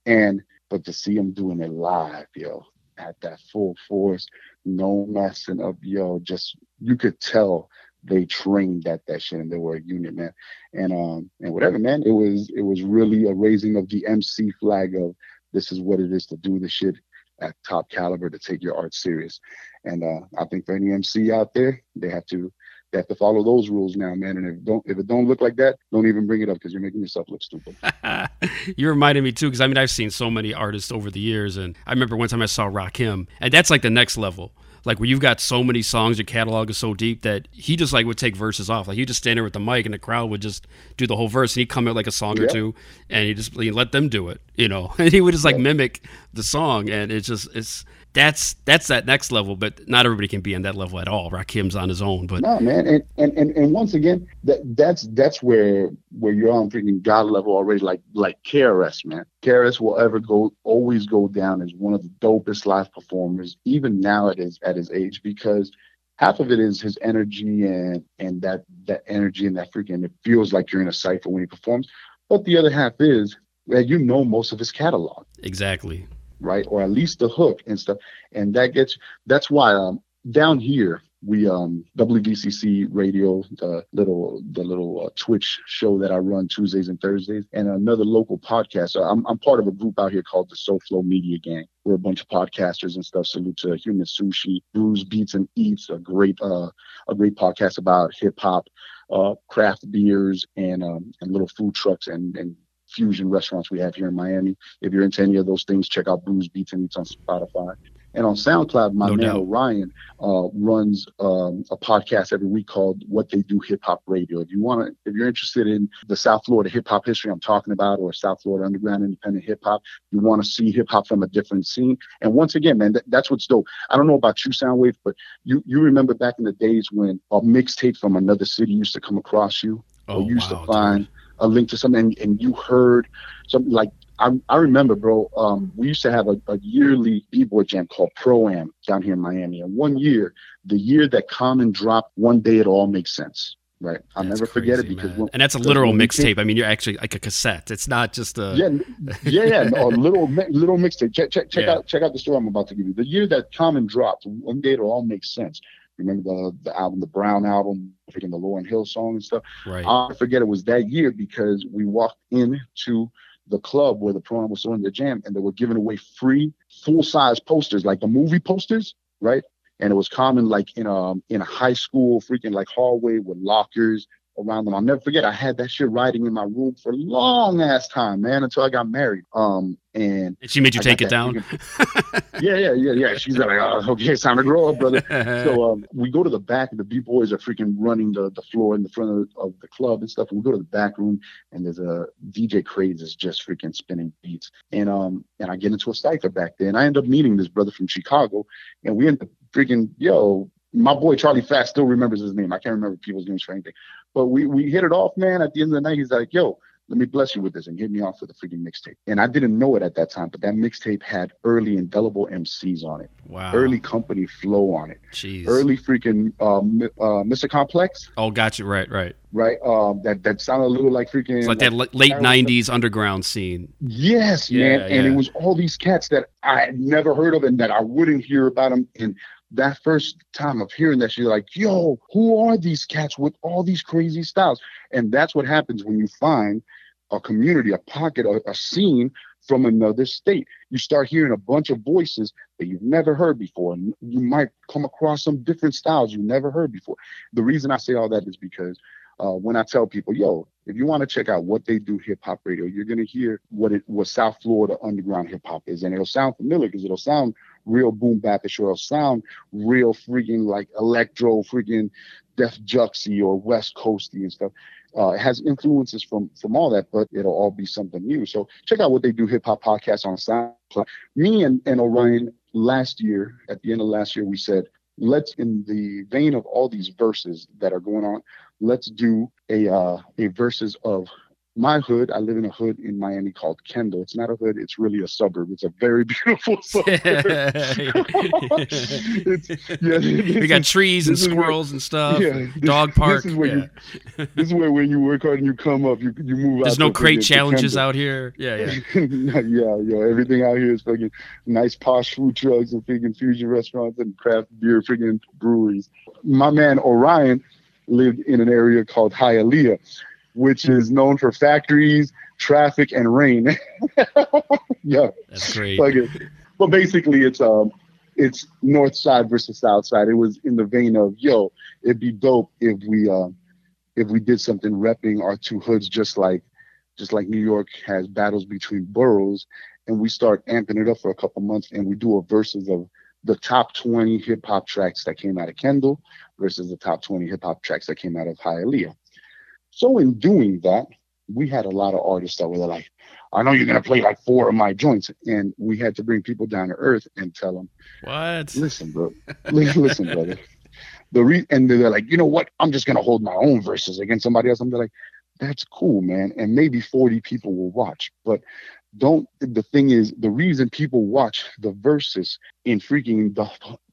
and but to see them doing it live, yo, at that full force, no messing up, yo, just you could tell they trained at that shit and they were a unit, man. And um and whatever, man, it was it was really a raising of the MC flag of this is what it is to do the shit at top caliber to take your art serious. And uh I think for any MC out there, they have to they have to follow those rules now, man. And if don't if it don't look like that, don't even bring it up because you're making yourself look stupid. you reminded me too, because I mean I've seen so many artists over the years, and I remember one time I saw Rakim, and that's like the next level. Like where you've got so many songs, your catalog is so deep that he just like would take verses off. Like he'd just stand there with the mic, and the crowd would just do the whole verse, and he'd come out like a song or two, and he just he'd let them do it, you know. And he would just like mimic the song, and it's just it's that's that's that next level. But not everybody can be on that level at all. Rakim's on his own, but No, man, and, and and and once again, that that's that's where where you're on freaking god level already. Like like KRS, man. KRS will ever go always go down as one of the dopest live performers, even now at his at his age, because half of it is his energy and and that that energy and that freaking it feels like you're in a cipher when he performs. But the other half is that you know most of his catalog exactly. Right? Or at least the hook and stuff. And that gets that's why um down here we um WVCC radio, the little the little uh, Twitch show that I run Tuesdays and Thursdays, and another local podcast. So I'm I'm part of a group out here called the Soul Flow Media Gang. We're a bunch of podcasters and stuff. Salute to Human Sushi, Brews, Beats and Eats, a great uh a great podcast about hip hop, uh craft beers and um and little food trucks and and fusion restaurants we have here in Miami. If you're into any of those things, check out Brews Beats and Eats on Spotify. And on SoundCloud, my No man doubt. Orion uh, runs um, a podcast every week called What They Do Hip Hop Radio. If you want to, if you're interested in the South Florida hip hop history I'm talking about, or South Florida underground independent hip hop, you want to see hip hop from a different scene. And once again, man, that, that's what's dope. I don't know about you, Soundwave, but you you remember back in the days when a mixtape from another city used to come across you, Oh, or you used wow, to find a link to something and, and you heard something like I, I remember, bro. Um, we used to have a, a yearly b-boy jam called Pro Am down here in Miami. And one year, the year that Common dropped, one day it all makes sense, right? I'll That's never forget it because when, and that's a literal when we came- mixtape. I mean, you're actually like a cassette. It's not just a yeah, yeah, yeah. No, a little little mixtape. Check check check Yeah. out check out the story I'm about to give you. The year that Common dropped, one day it all makes sense. Remember the the album, the Brown album, freaking the Lauryn Hill song and stuff. right. I'll forget it was that year because we walked into the club where the program was throwing the jam and they were giving away free full size posters, like the movie posters, right? And it was common like in a in a high school freaking like hallway with lockers around them. I'll never forget I had that shit riding in my room for a long ass time, man, until I got married. Um and and she made you I take it down. yeah, yeah, yeah, yeah. She's like, oh, okay, it's time to grow up, brother. So um, we go to the back, and the b boys are freaking running the, the floor in the front of, of the club and stuff. And we go to the back room, and there's a DJ Craze is just freaking spinning beats. And um, and I get into a cipher back there, and I end up meeting this brother from Chicago, and we end up freaking yo. My boy Charlie Fast still remembers his name. I can't remember people's names for anything, but we we hit it off, man. At the end of the night, he's like, "Yo, let me bless you with this and hit me off with a freaking mixtape. And I didn't know it at that time, but that mixtape had early indelible MCs on it, wow. early company flow on it, Jeez. early freaking um, uh, Mr. Complex, Oh, got you. Right, right. right? Um, that that sounded a little like freaking It's like that like- late Aerosmith. '90s underground scene. Yes, Yeah, man. And it was all these cats that I had never heard of and that I wouldn't hear about them. And that first time of hearing that, you're like, yo, who are these cats with all these crazy styles? And that's what happens when you find a community, a pocket, a, a scene from another state. You start hearing a bunch of voices that you've never heard before. And you might come across some different styles you've never heard before. The reason I say all that is because uh, when I tell people, yo, if you want to check out what they do hip hop radio, you're gonna hear what it what South Florida underground hip hop is, and it'll sound familiar because it'll sound real boom bapish, or sound real freaking like electro, freaking Def Juxy or West Coasty and stuff. Uh, it has influences from from all that, but it'll all be something new. So check out what they do hip hop podcast on SoundCloud. Me and, and Orion last year, at the end of last year, we said let's in the vein of all these verses that are going on let's do a uh, a verses of my hood. I live in a hood in Miami called Kendall. It's not a hood; it's really a suburb. It's a very beautiful suburb. yeah, we got trees and squirrels where, and stuff. Yeah, dog park. This is where yeah. you. This is where when you work hard and you come up, you you move. Out. There's no crate challenges out here. Yeah, yeah, yeah. Yo, everything out here is fucking nice posh food trucks and freaking fusion restaurants and craft beer freaking breweries. My man Orion lived in an area called Hialeah, which is known for factories, traffic, and rain. yeah, that's great. but basically, it's um, it's north side versus south side. It was in the vein of yo, it'd be dope if we uh, if we did something repping our two hoods, just like just like New York has battles between boroughs, and we start amping it up for a couple months, and we do a verses of the top 20 hip hop tracks that came out of Kendall versus the top 20 hip hop tracks that came out of Hialeah. So in doing that, we had a lot of artists that were like, I know you're gonna play like four of my joints, and we had to bring people down to earth and tell them, "What? Listen, bro. listen, brother. The re- and they're like, you know what? I'm just gonna hold my own verses against somebody else. I'm like, that's cool, man. And maybe 40 people will watch, but don't. The thing is, the reason people watch the verses in freaking the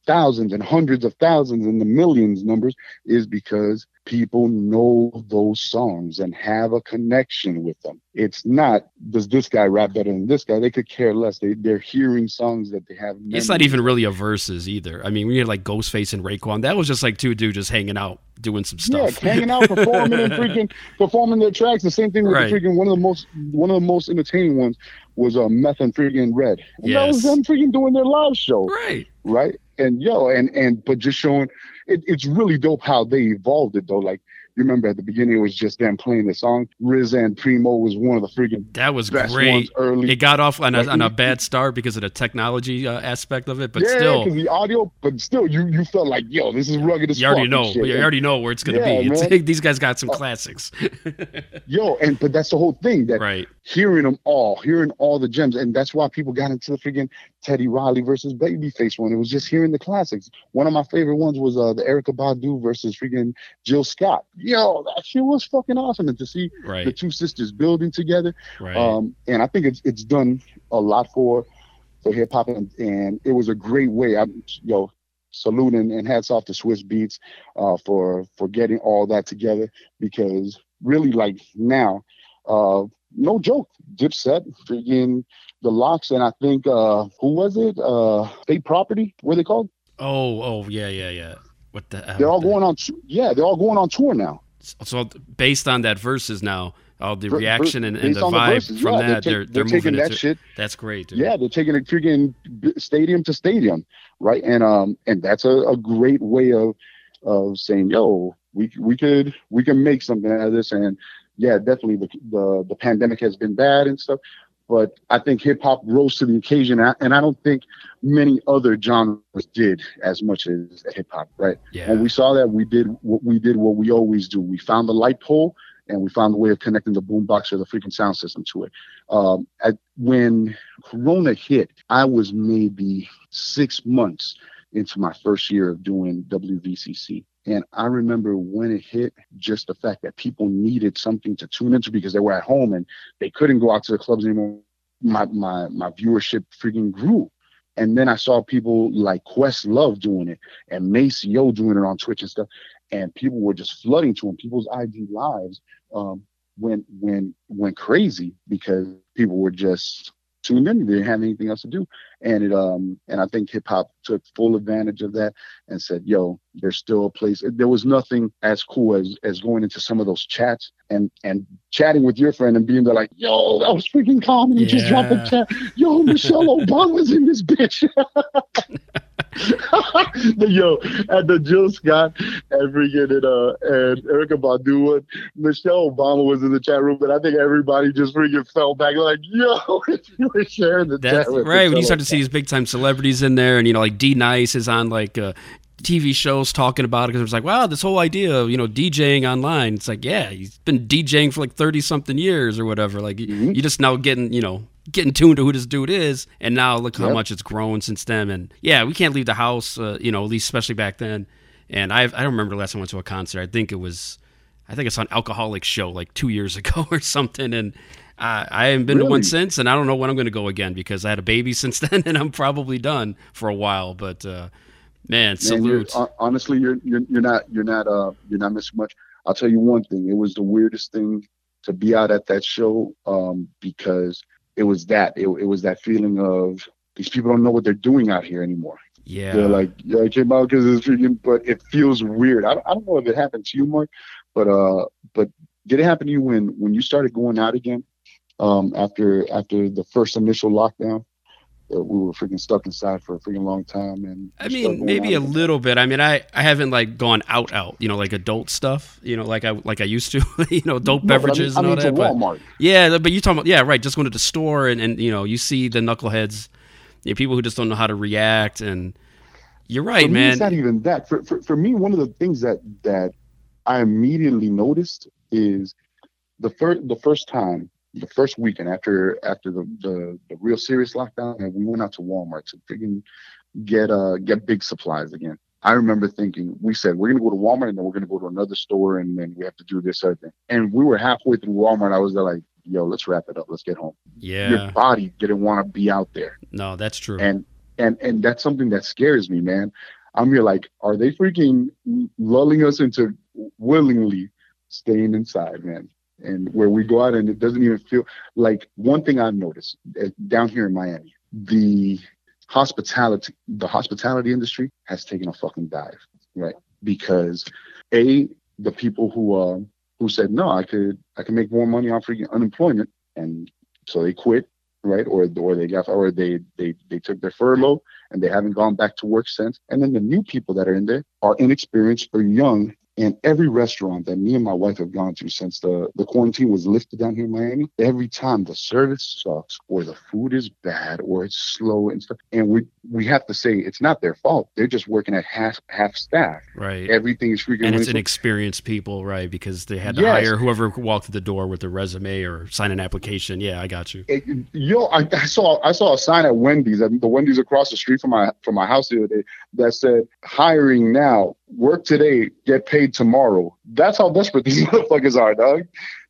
thousands and hundreds of thousands and the millions numbers is because people know those songs and have a connection with them. It's not does this guy rap better than this guy? They could care less. They they're hearing songs that they have. It's not even really a verses either. I mean, we had like Ghostface and Raekwon. That was just like two dudes just hanging out doing some stuff. Yeah, hanging out, performing and freaking performing their tracks. The same thing with right. the freaking one of the most one of the most entertaining ones was uh, Meth and freaking Red. And yes. that was them freaking doing their live show. Right. Right and yo, and and but just showing it, it's really dope how they evolved it though. Like you remember at the beginning it was just them playing the song. RZA and Primo was one of the freaking that was great. early. It got off on a, on a bad start because of the technology uh, aspect of it, but yeah, still the audio. But still, you you felt like yo, this is rugged as You already know. Shit, you already know where it's gonna yeah, be. these guys got some uh, classics. yo, and but that's the whole thing. That right. Hearing them all, hearing all the gems, and that's why people got into the freaking Teddy Riley versus Babyface one. It was just hearing the classics. One of my favorite ones was uh, the Erykah Badu versus freaking Jill Scott. Yo, that shit was fucking awesome. And to see right. the two sisters building together. Right. Um, and I think it's it's done a lot for for hip hop, and, and, it was a great way. I, yo, saluting and hats off to Swizz Beatz uh, for for getting all that together because really, like now, uh, no joke, Dipset, freaking the LOX, and I think uh, who was it? Uh, State Property. What they called? Oh, oh, yeah, yeah, yeah. What the? They're all going on. Yeah, they're all going on tour now. So based on that verses now, all the reaction and, and the vibe the from yeah, that, they're, they're, they're, they're taking that to, shit. That's great. Dude. Yeah, they're taking it freaking stadium to stadium, right? And um, and that's a, a great way of of saying, yo, we we could we can make something out of this. And yeah, definitely the the, the pandemic has been bad and stuff, but I think hip hop rose to the occasion, and I don't think many other genres did as much as hip hop, right? Yeah. And we saw that we did what we did what we always do. We found the light pole, and we found a way of connecting the boombox or the freaking sound system to it. Um, at, when Corona hit, I was maybe six months into my first year of doing WVCC. And I remember when it hit, just the fact that people needed something to tune into because they were at home and they couldn't go out to the clubs anymore. My my my viewership freaking grew. And then I saw people like Questlove doing it and Maseo doing it on Twitch and stuff. And people were just flooding to them. People's IG lives um, went went went crazy because people were just tuned in. They didn't have anything else to do, and it um and I think hip hop took full advantage of that and said, "Yo, there's still a place." There was nothing as cool as as going into some of those chats and and chatting with your friend and being there like, "Yo, that was freaking comedy." Yeah. Just drop a chat. Yo, Michelle Obama's in this bitch. yo, and the Jill Scott and freaking it, uh, and Erykah Badu one. Michelle Obama was in the chat room, but I think everybody just freaking fell back like, yo, you were sharing the That's chat. right. When you start to see these big time celebrities in there, and you know, like D Nice is on like uh, TV shows talking about it because it was like, wow, this whole idea of you know DJing online. It's like, yeah, he's been DJing for like thirty something years or whatever. Like mm-hmm. you just now getting you know getting tuned to who this dude is, and now look how much it's grown since then. And yeah, we can't leave the house, uh, you know, at least especially back then. And I I don't remember the last time I went to a concert. I think it was, I think it's on Alcoholic Show like two years ago or something. And I, I haven't been really? to one since, and I don't know when I'm going to go again because I had a baby since then, and I'm probably done for a while. But uh, man, salute. Man, you're, honestly, you're, you're you're not you're not uh you're not missing much. I'll tell you one thing. It was the weirdest thing to be out at that show um, because it was that it, it was that feeling of these people don't know what they're doing out here anymore. Yeah, they're like, yeah, I came out because it's freaking, but it feels weird. I I don't know if it happened to you, Mark, but uh, but did it happen to you when when you started going out again um, after after the first initial lockdown? We were freaking stuck inside for a freaking long time and i mean maybe a little bit. I mean i i haven't like gone out out you know like adult stuff you know like i like i used to you know adult no, beverages I mean, and all I mean, that Walmart. but yeah but you talking about yeah right just going to the store and and you know you see the knuckleheads you know, people who just don't know how to react and you're right for man it's not even that. For, for for me one of the things that that i immediately noticed is the first the first time the first weekend after after the, the, the real serious lockdown, and we went out to Walmart to freaking get uh get big supplies again. I remember thinking, we said we're gonna go to Walmart and then we're gonna go to another store and then we have to do this other thing. And we were halfway through Walmart. I was there like, yo, let's wrap it up. Let's get home. Yeah. Your body didn't want to be out there. No, that's true. And and and that's something that scares me, man. I'm here like, are they freaking lulling us into willingly staying inside, man? And where we go out and it doesn't even feel like one thing I've noticed uh, down here in Miami, the hospitality the hospitality industry has taken a fucking dive, right? Because a the people who uh, who said no, I could I can make more money off freaking unemployment, and so they quit, right? Or or they got or they they they took their furlough and they haven't gone back to work since. And then the new people that are in there are inexperienced or young and every restaurant that me and my wife have gone to since the, the quarantine was lifted down here in Miami, every time the service sucks or the food is bad or it's slow and stuff. And we we have to say it's not their fault. They're just working at half half staff. Right. Everything is freaking And it's inexperienced people, right? Because they had to yes. hire whoever walked through the door with a resume or sign an application. Yeah, I got you. It, yo, I, I, saw I saw a sign at Wendy's, the Wendy's across the street from my from my house the other day that said hiring now work today, get paid tomorrow. That's how desperate these motherfuckers are, dog.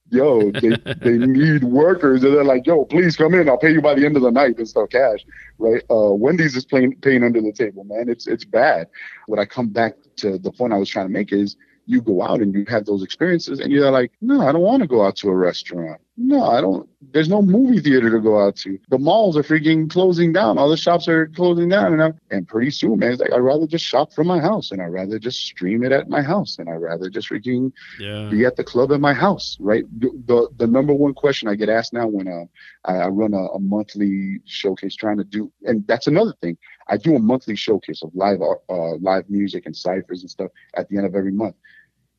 Yo, they, they need workers, and they're like, "Yo, please come in. I'll pay you by the end of the night and stuff, cash." Right? Uh, Wendy's is paying paying under the table, man. It's it's bad. What I come back to the point I was trying to make is, you go out and you have those experiences, and you're like, "No, I don't want to go out to a restaurant. No, I don't. There's no movie theater to go out to. The malls are freaking closing down. All the shops are closing down. And, and pretty soon, man, it's like I'd rather just shop from my house and I'd rather just stream it at my house and I'd rather just freaking yeah. be at the club at my house, right? The, the, the number one question I get asked now when uh, I, I run a, a monthly showcase trying to do, and that's another thing. I do a monthly showcase of live uh, live music and ciphers and stuff at the end of every month.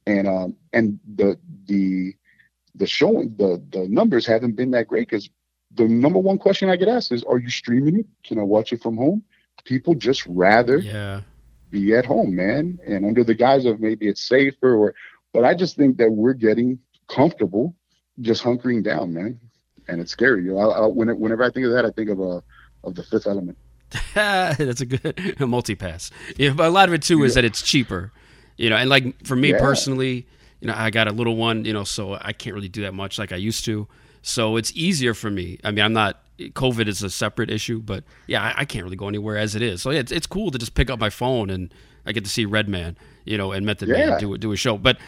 And um and the the the showing the the numbers haven't been that great because the number one question I get asked is, "Are you streaming it? Can I watch it from home?" People just rather yeah. be at home, man, and under the guise of maybe it's safer or. But I just think that we're getting comfortable, just hunkering down, man, and it's scary. You know, I, I, whenever I think of that, I think of a uh, of the Fifth Element. That's a good a multi-pass. Yeah, but a lot of it too is yeah. that it's cheaper. You know, and like for me yeah. personally, you know, I got a little one, you know, so I can't really do that much like I used to. So it's easier for me. I mean, I'm not. COVID is a separate issue, but yeah, I, I can't really go anywhere as it is. So yeah, it's, it's cool to just pick up my phone and I get to see Redman, you know, and Method Yeah. Man do do a show. But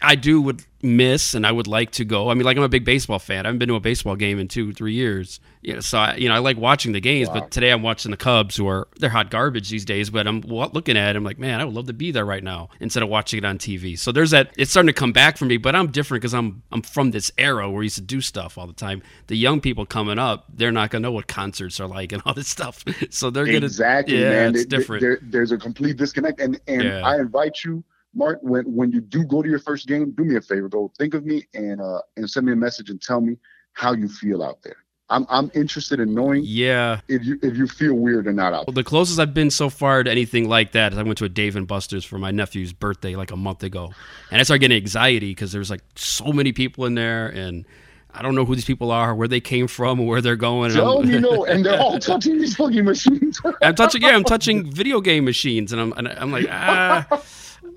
I do would miss, and I would like to go. I mean, like I'm a big baseball fan. I haven't been to a baseball game in two, three years. You know, so I, you know, I like watching the games. But today I'm watching the Cubs, who are they're hot garbage these days. But I'm looking at it, I'm like, man, I would love to be there right now instead of watching it on TV. So there's that. It's starting to come back for me. But I'm different because I'm I'm from this era where we used to do stuff all the time. The young people coming up, they're not gonna know what concerts are like and all this stuff. So they're gonna exactly, yeah, man. it's There- different. there- there's a complete disconnect, and and Yeah. I invite you, Mark, when when you do go to your first game, do me a favor, go think of me and uh and send me a message and tell me how you feel out there. I'm I'm interested in knowing yeah. if you if you feel weird or not out. Well, the closest I've been so far to anything like that is I went to a Dave and Buster's for my nephew's birthday like a month ago, and I started getting anxiety because there's like so many people in there, and I don't know who these people are, where they came from, or where they're going. I'm- me no, and they're all touching these fucking machines. I'm touching, yeah, I'm touching video game machines, and I'm, and I'm like, ah,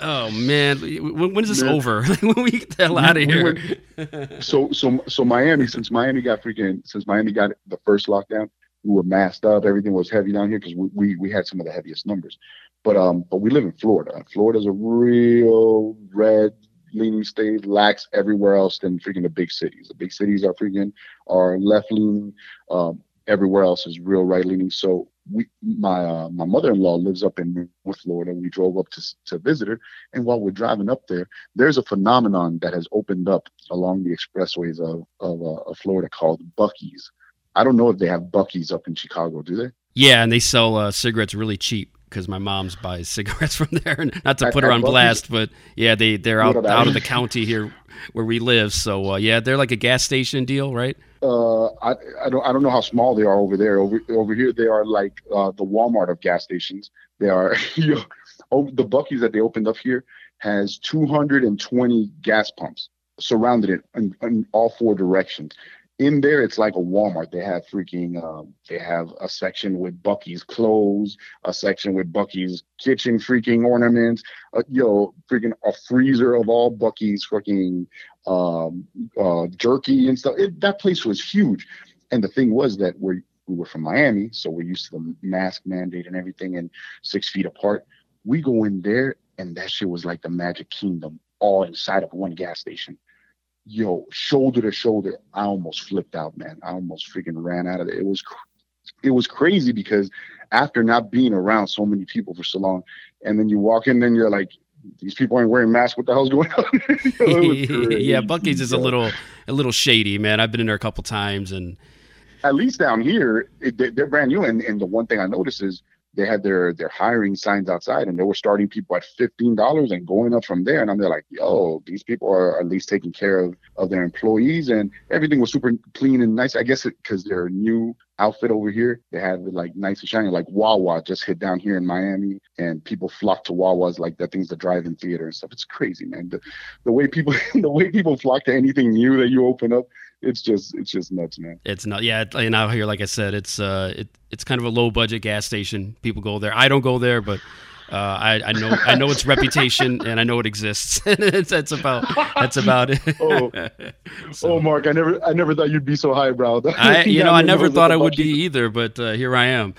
oh man, when, when is this Man. over? when we get the hell out of We here? went- so so so Miami, since Miami got freaking since Miami got the first lockdown, we were masked up. Everything was heavy down here because we, we we had some of the heaviest numbers. But um, but we live in Florida. Florida's a real red leaning state, lacks everywhere else than freaking the big cities. The big cities are freaking are left leaning. Um, everywhere else is real right leaning. So we, my uh, my mother-in-law lives up in North Florida. We drove up to to visit her, and while we're driving up there, there's a phenomenon that has opened up along the expressways of of, uh, of Florida called Buc-ee's. I don't know if they have Buc-ee's up in Chicago, do they? Yeah, and they sell uh, cigarettes really cheap because my mom's buys cigarettes from there. And not to put her on blast, but yeah, they they're out out of the county here where we live. So uh, yeah, they're like a gas station deal, right? Uh, I I don't I don't know how small they are over there. Over over here, they are like uh, the Walmart of gas stations. They are you know, oh, the Buc-ee's that they opened up here has 220 gas pumps surrounded it in, in all four directions. In there, it's like a Walmart. They have freaking, um, they have a section with Buc-ee's clothes, a section with Buc-ee's kitchen freaking ornaments, uh, yo, freaking a freezer of all Buc-ee's freaking um, uh, jerky and stuff. It, that place was huge. And the thing was that we we were from Miami, so we're used to the mask mandate and everything, and six feet apart. We go in there, and that shit was like the Magic Kingdom, all inside of one gas station. Yo, shoulder to shoulder, I almost flipped out, man. I almost freaking ran out of it. It was, cr- it was crazy because after not being around so many people for so long, and then you walk in, then you're like, these people aren't wearing masks. What the hell's going on? Yeah, Buc-ee's is a little a little shady, man. I've been in there a couple times, and at least down here, it, they- they're brand new. And, and the one thing I noticed is they had their their hiring signs outside, and they were starting people at fifteen dollars and going up from there. And I'm there like, yo, these people are at least taking care of of their employees, and everything was super clean and nice. I guess because their new outfit over here, they had it like nice and shiny, like Wawa just hit down here in Miami, and people flock to Wawas like that thing's the drive-in theater and stuff. It's crazy, man. The, the way people the way people flock to anything new that you open up, it's just it's just nuts, man. it's not. Yeah, and out here, like I said, it's uh, it, it's kind of a low budget gas station. People go there. I don't go there, but. Uh, I, I know I know its reputation and I know it exists. that's about that's about it. Oh. Oh, Mark, I never, I never thought you'd be so highbrow. I, you know, I never thought I would be. be either, but uh, here I am.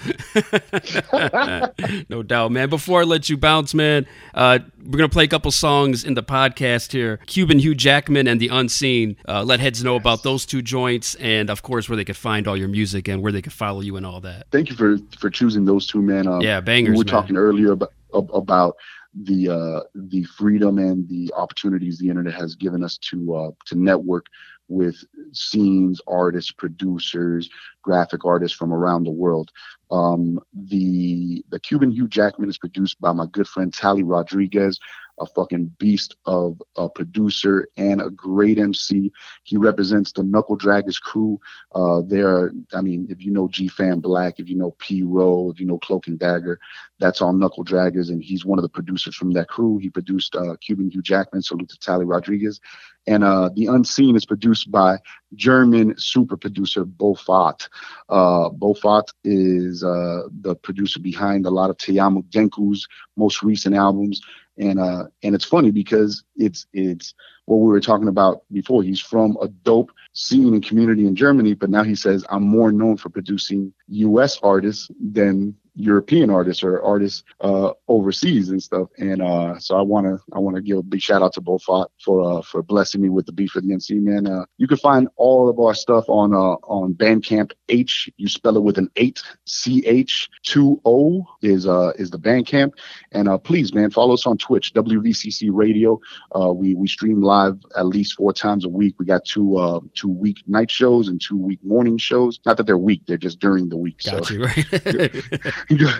no doubt, man. Before I let you bounce, man, uh, we're gonna play a couple songs in the podcast here. Cuban Hugh Jackman and the Unseen. Uh, let heads know about those two joints, and of course, where they could find all your music and where they could follow you and all that. Thank you for for choosing those two, man. Um, Yeah, bangers, We were man. talking earlier about about the uh, the freedom and the opportunities the internet has given us to uh, to network with scenes, artists, producers, graphic artists from around the world. Um, the the Cuban Hugh Jackman is produced by my good friend Tally Rodriguez, a fucking beast of a producer and a great MC. He represents the Knuckle Draggers crew. Uh, they're, I mean, if you know G Fan Black, if you know P Row, if you know Cloak and Dagger, that's all Knuckle Draggers, and he's one of the producers from that crew. He produced uh, Cuban Hugh Jackman, salute to Tally Rodriguez. And uh, The Unseen is produced by German super producer Bofat. Uh, Bofat is uh, the producer behind a lot of Teyamu Denku's most recent albums. And uh, and it's funny because it's it's what we were talking about before. He's from a dope scene and community in Germany, but now he says I'm more known for producing U.S. artists than European artists or artists uh, overseas and stuff. And uh, so I want to I want to give a big shout out to Bofat for uh, for blessing me with the beat for the MC man. Uh, you can find all of our stuff on uh, on Bandcamp. H you spell it with an eight C H two O is uh is the Bandcamp. And uh, please man follow us on Twitch WVCC Radio. Uh, we we stream live at least four times a week. We got two uh two week night shows and two week morning shows. Not that they're week, they're just during the week. Got so you, right? go,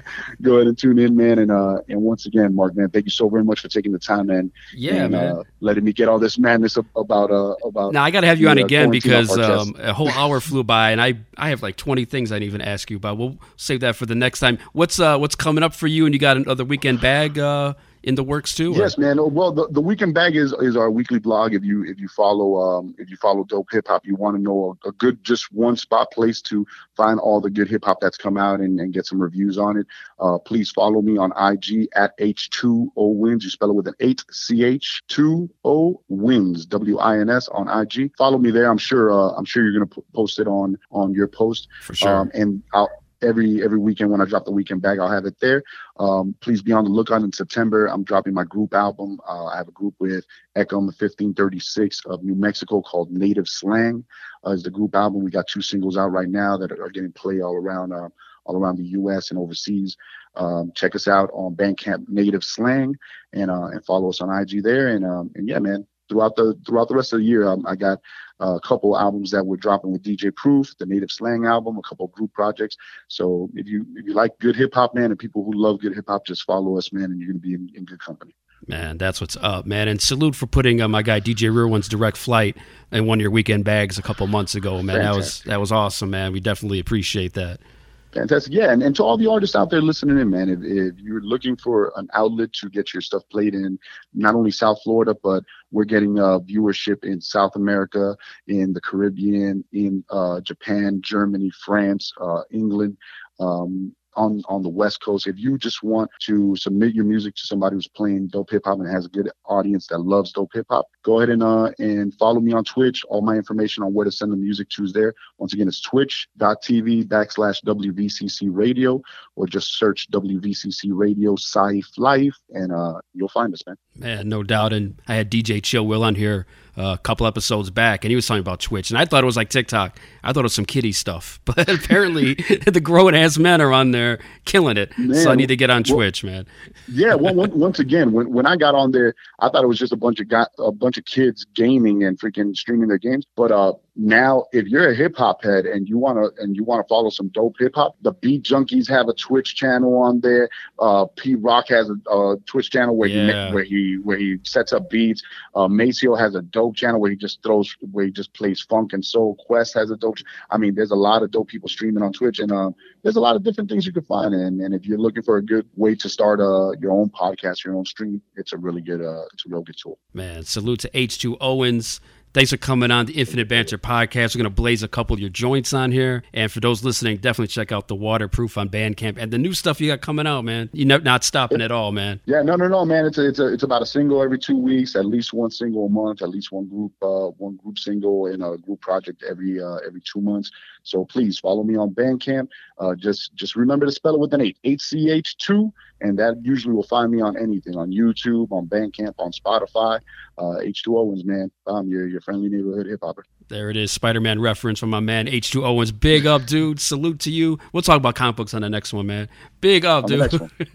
go ahead and tune in, man. And uh, and once again, Mark, man, thank you so very much for taking the time, man. yeah, and, man. Uh, letting me get all this madness about uh about. Now I got to have you the, on uh, again because um, a whole hour flew by, and I I have like twenty things I didn't even ask you about. We'll save that for the next time. What's uh what's coming up for you? And you got another weekend bag uh in the works too? or- Yes, man. Well, the, the weekend bag is is our weekly blog. If you if you follow um if you follow dope hip hop, you want to know a, a good just one spot place to find all the good hip hop that's come out and, and get some reviews on it. Uh, please follow me on IG at H2O Wins. You spell it with an eight C H two O Wins W I N S on IG. Follow me there. I'm sure uh, I'm sure you're gonna p- post it on on your post. for sure. Um, and I'll every every weekend when I drop the weekend bag, I'll have it there. Um, please be on the lookout in September. I'm dropping my group album. Uh, I have a group with Echo 1536 of New Mexico called Native Slang. Uh, is the group album. We got two singles out right now that are getting play all around uh, all around the U.S. and overseas. Um, check us out on Bandcamp Native Slang and uh, and follow us on IG there. And um, and yeah, man. Throughout the throughout the rest of the year, um, I got a couple albums that we're dropping with DJ Proof, the Native Slang album, a couple group projects. So if you if you like good hip hop, man, and people who love good hip hop, just follow us, man, and you're gonna be in, in good company. Man, that's what's up, man. And salute for putting uh, my guy DJ Rear One's direct flight in one of your weekend bags a couple months ago, man. That was that was awesome, man. We definitely appreciate that. Fantastic. Yeah, and, and to all the artists out there listening in, man, if, if you're looking for an outlet to get your stuff played in, not only South Florida, but we're getting uh, viewership in South America, in the Caribbean, in uh, Japan, Germany, France, uh, England. Um, on, on the West Coast, if you just want to submit your music to somebody who's playing dope hip hop and has a good audience that loves dope hip hop, go ahead and uh, and follow me on Twitch. All my information on where to send the music to is there. Once again, it's twitch.tv backslash WVCC radio, or just search WVCC radio Cyph Life, and uh, you'll find us, man. Man, no doubt. And I had DJ Chill Will on here a couple episodes back, and he was talking about Twitch, and I thought it was like TikTok. I thought it was some kiddie stuff, but apparently the grown ass men are on there killing it. so I need to get on well- Twitch, man. Yeah, well, once again, when, when I got on there, I thought it was just a bunch of guy, a bunch of kids gaming and freaking streaming their games. But uh, now, if you're a hip hop head and you wanna and you wanna follow some dope hip hop, the Beat Junkies have a Twitch channel on there. Uh, Pete Rock has a, a Twitch channel where he Yeah. ma- where he where he sets up beats. Uh, Maseo has a dope channel where he just throws where he just plays funk and soul. Quest has a dope. I mean, there's a lot of dope people streaming on Twitch, and um, there's a lot of different things you can find. And, and if you're looking for a good way to start uh, your own podcast, your own stream, it's a really good, uh, it's a real good tool. Man, salute to H2 Owens. Thanks for coming on the Infinite Banter podcast. We're going to blaze a couple of your joints on here. And for those listening, definitely check out the Waterproof on Bandcamp and the new stuff you got coming out, man. You're not- stopping at all, man. Yeah, no, no, no, man. It's a, it's a, it's about a single every two weeks, at least one single a month, at least one group, uh, one group single and a group project every, uh, every two months. So please follow me on Bandcamp. Uh, just, just remember to spell it with an eight, H C H two, and that usually will find me on anything, on YouTube, on Bandcamp, on Spotify. Uh, H2 Owens, man. Um, your, your friendly neighborhood hip hopper. There it is, Spider Man reference from my man H2 Owens. Big up, dude. Salute to you. We'll talk about comic books on the next one, man. Big up, On dude.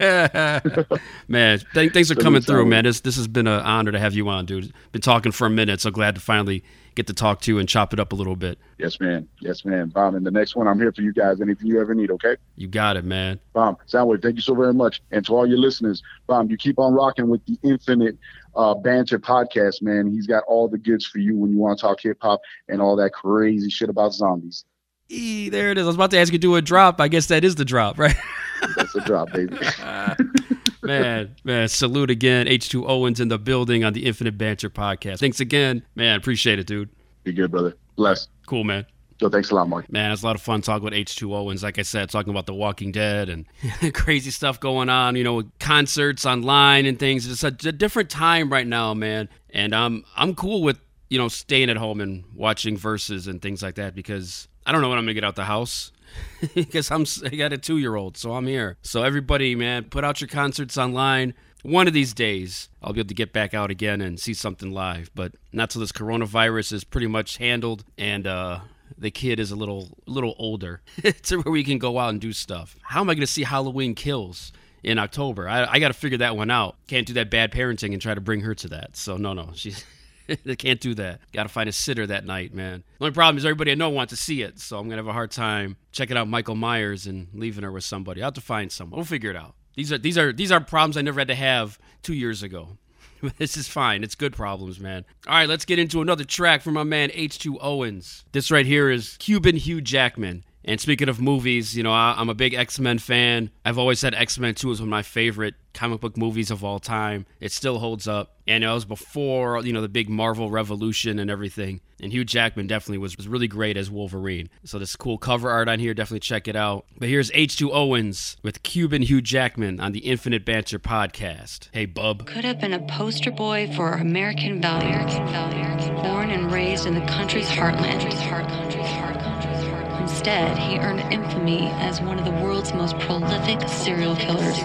man, th- thanks for Salute, coming through, man. This this has been an honor to have you on, dude. Been talking for a minute, so glad to finally get to talk to you and chop it up a little bit. Yes, man. Yes, man. Bomb. And the next one, I'm here for you guys. Anything you ever need, okay? You got it, man. Bomb. Soundwave, thank you so very much. And to all your listeners, Bomb, you keep on rocking with the Infinite uh, Banter podcast, man. He's got all the goods for you when you want to talk hip hop and all that crazy shit about zombies. E, there it is. I was about to ask you to do a drop. I guess that is the drop, right? That's a drop, baby. man, man, salute again. H2 Owens in the building on the Infinite Banter podcast. Thanks again. Man, appreciate it, dude. Be good, brother. Bless. Cool, man. So thanks a lot, Mark. Man, it's a lot of fun talking with H2 Owens. Like I said, talking about The Walking Dead and crazy stuff going on, you know, concerts online and things. It's a, a different time right now, man. And I'm I'm cool with, you know, staying at home and watching Verzuz and things like that because I don't know when I'm going to get out the house. because I'm I got a two year old, so I'm here. So everybody, man, put out your concerts online. One of these days, I'll be able to get back out again and see something live, but not till this coronavirus is pretty much handled and uh, the kid is a little little older to where we can go out and do stuff. How am I going to see Halloween Kills? in October. I, I got to figure that one out. Can't do that bad parenting and try to bring her to that. So no, no, she's they can't do that. Got to find a sitter that night, man. The only problem is everybody I know wants to see it, so I'm gonna have a hard time checking out Michael Myers and leaving her with somebody. I will have to find someone. We'll figure it out. These are these are these are problems I never had to have two years ago. this is fine. It's good problems, man. All right, let's get into another track from my man H2 Owens. This right here is Cuban Hugh Jackman. And speaking of movies, you know, I, am a big X Men fan. I've always said X Men 2 is one of my favorite comic book movies of all time. It still holds up. And it was before, you know, the big Marvel revolution and everything. And Hugh Jackman definitely was, was really great as Wolverine. So this cool cover art on here, definitely check it out. But here's H2 Owens with Cuban Hugh Jackman on the Infinite Banter podcast. Hey, bub. Could have been a poster boy for American values. Born and raised in the country's heartland. Instead, he earned infamy as one of the world's most prolific serial killers.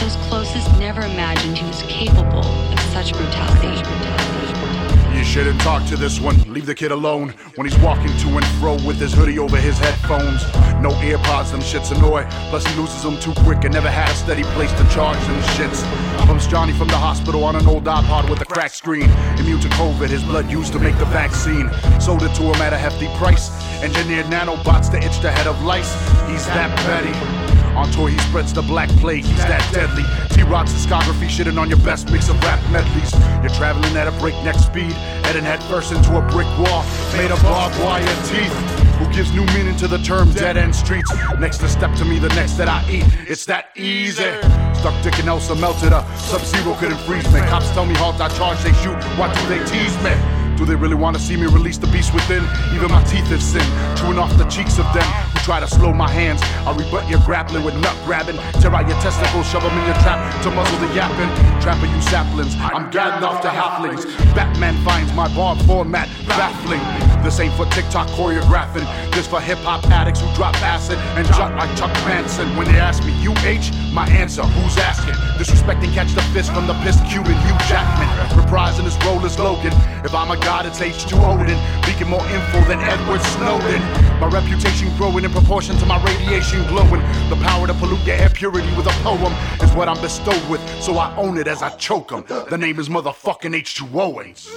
Those closest never imagined he was capable of such brutality. You shouldn't talk to this one. Leave the kid alone when he's walking to and fro with his hoodie over his headphones. No earpods, them shits annoy. Plus, he loses them too quick and never had a steady place to charge them shits. Bumps Johnny from the hospital on an old iPod with a cracked screen. Immune to COVID, his blood used to make the vaccine. Sold it to him at a hefty price. Engineered nanobots to itch the head of lice. He's that petty. On tour, he spreads the black plague, he's that deadly. T Rock's discography shitting on your best mix of rap medleys. You're traveling at a breakneck speed, heading headfirst into a brick wall made of barbed wire teeth. Who gives new meaning to the term dead end streets? Next to step to me, the next that I eat. It's that easy. Stuck Dick and Elsa melted up. Sub Zero couldn't freeze me. Cops tell me halt, I charge, they shoot. Why do they tease me? Do they really want to see me release the beast within? Even my teeth have sinned, chewing off the cheeks of them who try to slow my hands. I'll rebut your grappling with nut grabbing, tear out your testicles, shove them in your trap to muzzle the yapping. Trapper you saplings, I'm gadding off the halflings. Batman finds my bar format baffling. This ain't for TikTok choreographing, this for hip hop addicts who drop acid and jump like Chuck Manson. When they ask me, UH, my answer, who's asking? Disrespecting, catch the fist from the pissed Cuban Hugh Jackman. Reprising his role as Logan. If I'm a god, it's H2 Odin. Leaking more info than Edward Snowden. My reputation growing in proportion to my radiation glowing. The power to pollute your air purity with a poem is what I'm bestowed with, so I own it as I choke them. The name is motherfucking H2 Owens.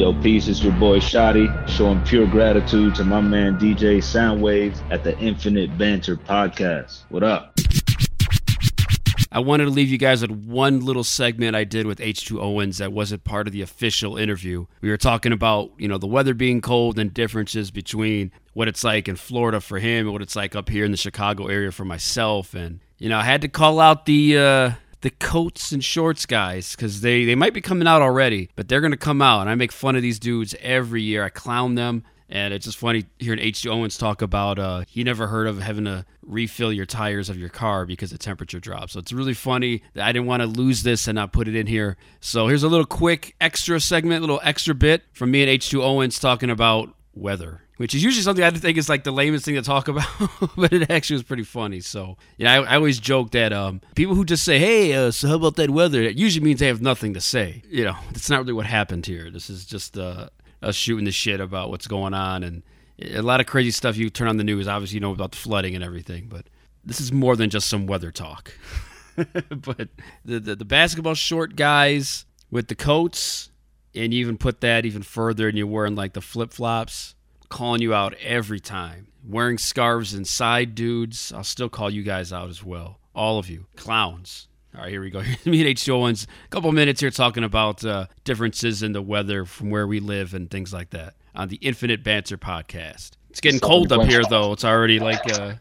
Yo, peace, it's your boy Shotty, showing pure gratitude to my man DJ Soundwave at the Infinite Banter Podcast. What up? I wanted to leave you guys with one little segment I did with H2 Owens that wasn't part of the official interview. We were talking about, you know, the weather being cold and differences between what it's like in Florida for him and what it's like up here in the Chicago area for myself. And, you know, I had to call out the, uh, the coats and shorts guys because they, they might be coming out already, but they're going to come out. And I make fun of these dudes every year. I clown them. And it's just funny hearing H.G. Owens talk about uh, he never heard of having to refill your tires of your car because the temperature drops. So it's really funny that I didn't want to lose this and not put it in here. So here's a little quick extra segment, little extra bit from me and H2 Owens talking about weather, which is usually something I think is like the lamest thing to talk about, but it actually was pretty funny. So, you know, I, I always joke that um, people who just say, hey, uh, so how about that weather? It usually means they have nothing to say. You know, that's not really what happened here. This is just uh, us shooting the shit about what's going on and a lot of crazy stuff you turn on the news. Obviously, you know about the flooding and everything, but this is more than just some weather talk. but the, the, the basketball short guys with the coats, and you even put that even further, and you're wearing like the flip flops, calling you out every time. Wearing scarves inside dudes, I'll still call you guys out as well. All of you, clowns. All right, here we go. Me and H. Owens, a couple minutes here talking about uh, differences in the weather from where we live and things like that on the Infinite Banter podcast. It's getting cold up here, though. It's already like. Uh,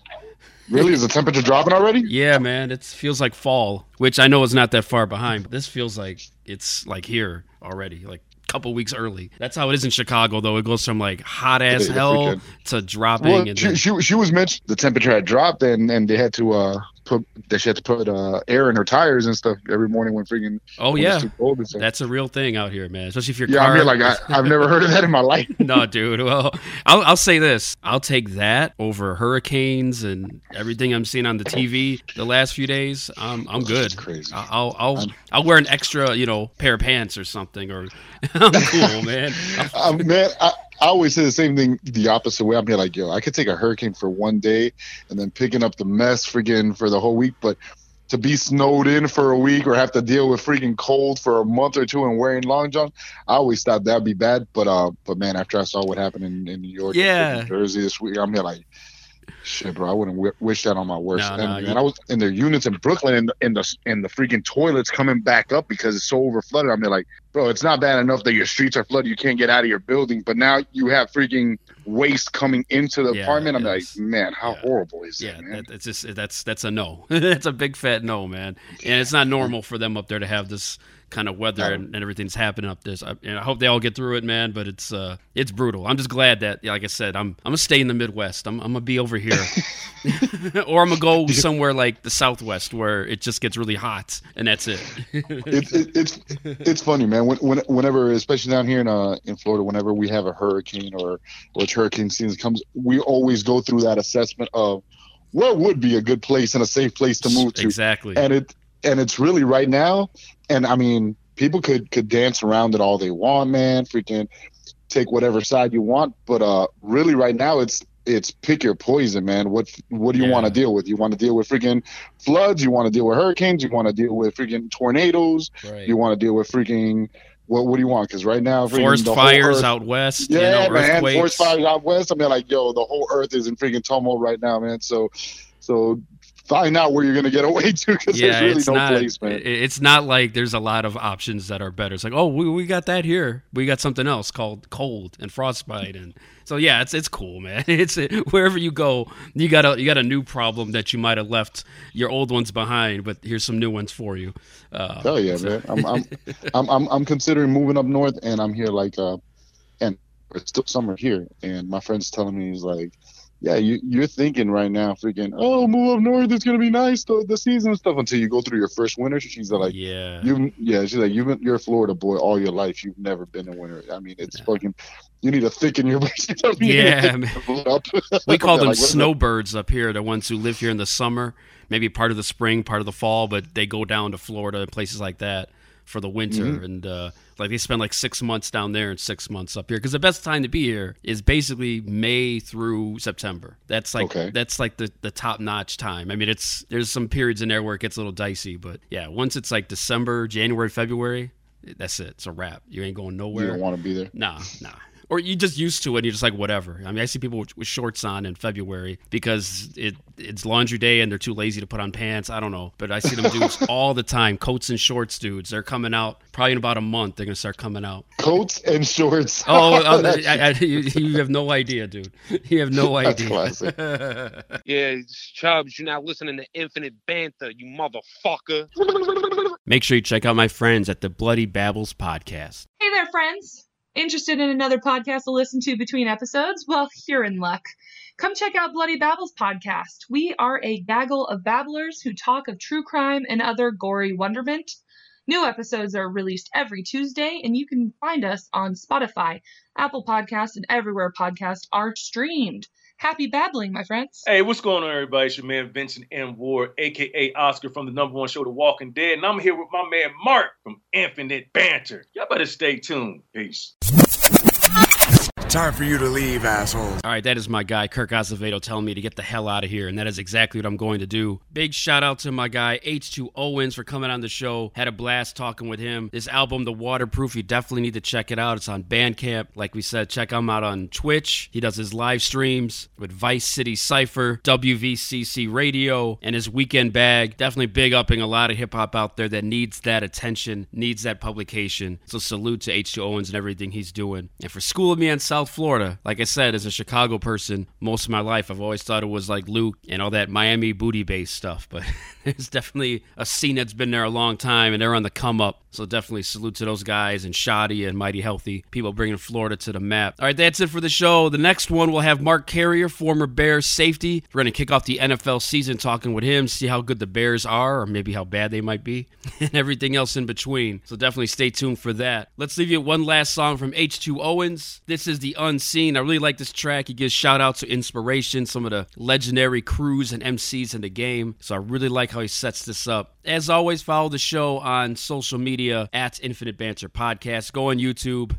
really? Is the temperature dropping already? Yeah, man. It feels like fall, which I know is not that far behind, but this feels like it's like here already, like couple weeks early. That's how it is in Chicago, though. It goes from like hot ass hell to dropping. Well, and she, then, she, she was mentioned the temperature had dropped and, and they had to uh, put that she had to put uh, air in her tires and stuff every morning when freaking. Oh when yeah, it's too cold and stuff. that's a real thing out here, man. Especially if your yeah, car. I'm here like I, I've never heard of that in my life. no, dude. Well, I'll, I'll say this: I'll take that over hurricanes and everything I'm seeing on the TV the last few days. I'm I'm good. crazy. I'll I'll I'll wear an extra, you know, pair of pants or something, or I'm cool, man. um, man, I, I always say the same thing the opposite way. I'm here like, yo, I could take a hurricane for one day and then picking up the mess freaking for the whole week, but to be snowed in for a week or have to deal with freaking cold for a month or two and wearing long john, I always thought that'd be bad. But uh, but man, after I saw what happened in, in New York, and Yeah. New Jersey this week, I'm here like. Shit, bro! I wouldn't w- wish that on my worst No, enemy. no, you- I was in their units in Brooklyn, and, and the and the freaking toilets coming back up because it's so over flooded. I'm like, bro, it's not bad enough that your streets are flooded, you can't get out of your building, but now you have freaking waste coming into the Yeah, apartment. I'm like, man, how yeah. horrible is Yeah, that, man? that, it's just that's that's a no. that's a big fat no, man. And it's not normal for them up there to have this kind of weather and, and everything's happening up there. I, and I hope they all get through it, man. But it's uh it's brutal. I'm just glad that, like I said, I'm I'm gonna stay in the Midwest. I'm I'm gonna be over here, or I'm gonna go somewhere like the Southwest where it just gets really hot and that's it. it, it, it's it's funny, man. When, when, whenever, especially down here in uh in Florida, whenever we have a hurricane or or hurricane season comes, we always go through that assessment of what would be a good place and a safe place to move to. exactly. and it and it's really right now and i mean people could could dance around it all they want man freaking take whatever side you want but uh really right now it's it's pick your poison man what what do you Yeah. want to deal with you want to deal with freaking floods you want to deal with hurricanes you want to deal with freaking tornadoes right. you want to deal with freaking what what do you want because right now freaking Forest fires earth- out west. yeah, you know, man. Forest fires out west. I mean, like, yo, the whole earth is in freaking tumult right now, man. So, so find out where you're gonna get away to because yeah, there's really it's no not. place, man. It's not like there's a lot of options that are better. It's like, oh, we, we got that here. We got something else called cold and frostbite, and so yeah, it's it's cool, man. It's wherever you go, you got a you got a new problem that you might have left your old ones behind, but here's some new ones for you. Uh, Hell yeah, man. I'm, I'm, I'm, I'm, I'm considering moving up north, and I'm here like, uh, and it's still summer here, and my friend's telling me he's like, yeah, you, you're thinking right now, freaking, oh, move up north, it's gonna be nice, the, the season and stuff, until you go through your first winter. She's like, yeah, you, yeah, she's like, you've been, you're a Florida boy all your life. You've never been in winter. I mean, it's fucking, you need to thicken your. Yeah, we call them Like, snowbirds up here, the ones who live here in the summer, maybe part of the spring, part of the fall, but they go down to Florida and places like that for the winter. Mm-hmm. And uh, like they spend like six months down there and six months up here. Because the best time to be here is basically May through September. That's like Okay. that's like the, the top notch time. I mean, it's there's some periods in there where it gets a little dicey, but yeah, once it's like December, January, February, that's it. It's a wrap. You ain't going nowhere. You don't want to be there. Nah, nah. Or you just used to it. and You're just like whatever. I mean, I see people with, with shorts on in February because it it's laundry day and they're too lazy to put on pants. I don't know, but I see them dudes all the time, coats and shorts, dudes. They're coming out probably in about a month. They're gonna start coming out. Coats and shorts. Oh, oh, oh I, I, you, you have no idea, dude. You have no idea. Yeah, Chubbs, you're not listening to Infinite Banter, you motherfucker. Make sure you check out my friends at the Bloody Babbles podcast. Hey there, friends. Interested in another podcast to listen to between episodes? Well, you're in luck. Come check out Bloody Babbles podcast. We are a gaggle of babblers who talk of true crime and other gory wonderment. New episodes are released every Tuesday, and you can find us on Spotify, Apple Podcasts, and everywhere podcasts are streamed. Happy babbling, my friends. Hey, what's going on, everybody? It's your man Vincent M. Ward, aka Oscar from the number one show, The Walking Dead, and I'm here with my man Mark from Infinite Banter. Y'all better stay tuned. Peace. Time for you to leave, assholes. All right, that is my guy Kirk Acevedo telling me to get the hell out of here, and that is exactly what I'm going to do. Big shout out to my guy H2 Owens for coming on the show. Had a blast talking with him. This album, The Waterproof, you definitely need to check it out. It's on Bandcamp. Like we said, check him out on Twitch. He does his live streams with Vice City Cypher, WVCC Radio, and his weekend bag. Definitely big upping a lot of hip hop out there that needs that attention, needs that publication. So salute to H2 Owens and everything he's doing. And for schooling me on South Florida, like I said, as a Chicago person, most of my life I've always thought it was like Luke and all that Miami booty bass stuff. But there's definitely a scene that's been there a long time and they're on the come up. So definitely salute to those guys and Shoddy and Mighty Healthy, people bringing Florida to the map. All right, that's it for the show. The next one we'll have Mark Carrier, former Bears safety. We're going to kick off the NFL season talking with him, see how good the Bears are or maybe how bad they might be, and everything else in between. So definitely stay tuned for that. Let's leave you one last song from H2 Owens. This is The Unseen. I really like this track. He gives shout out to inspiration, some of the legendary crews and MCs in the game. So I really like how he sets this up. As always, follow the show on social media at Infinite Banter Podcast. Go on YouTube,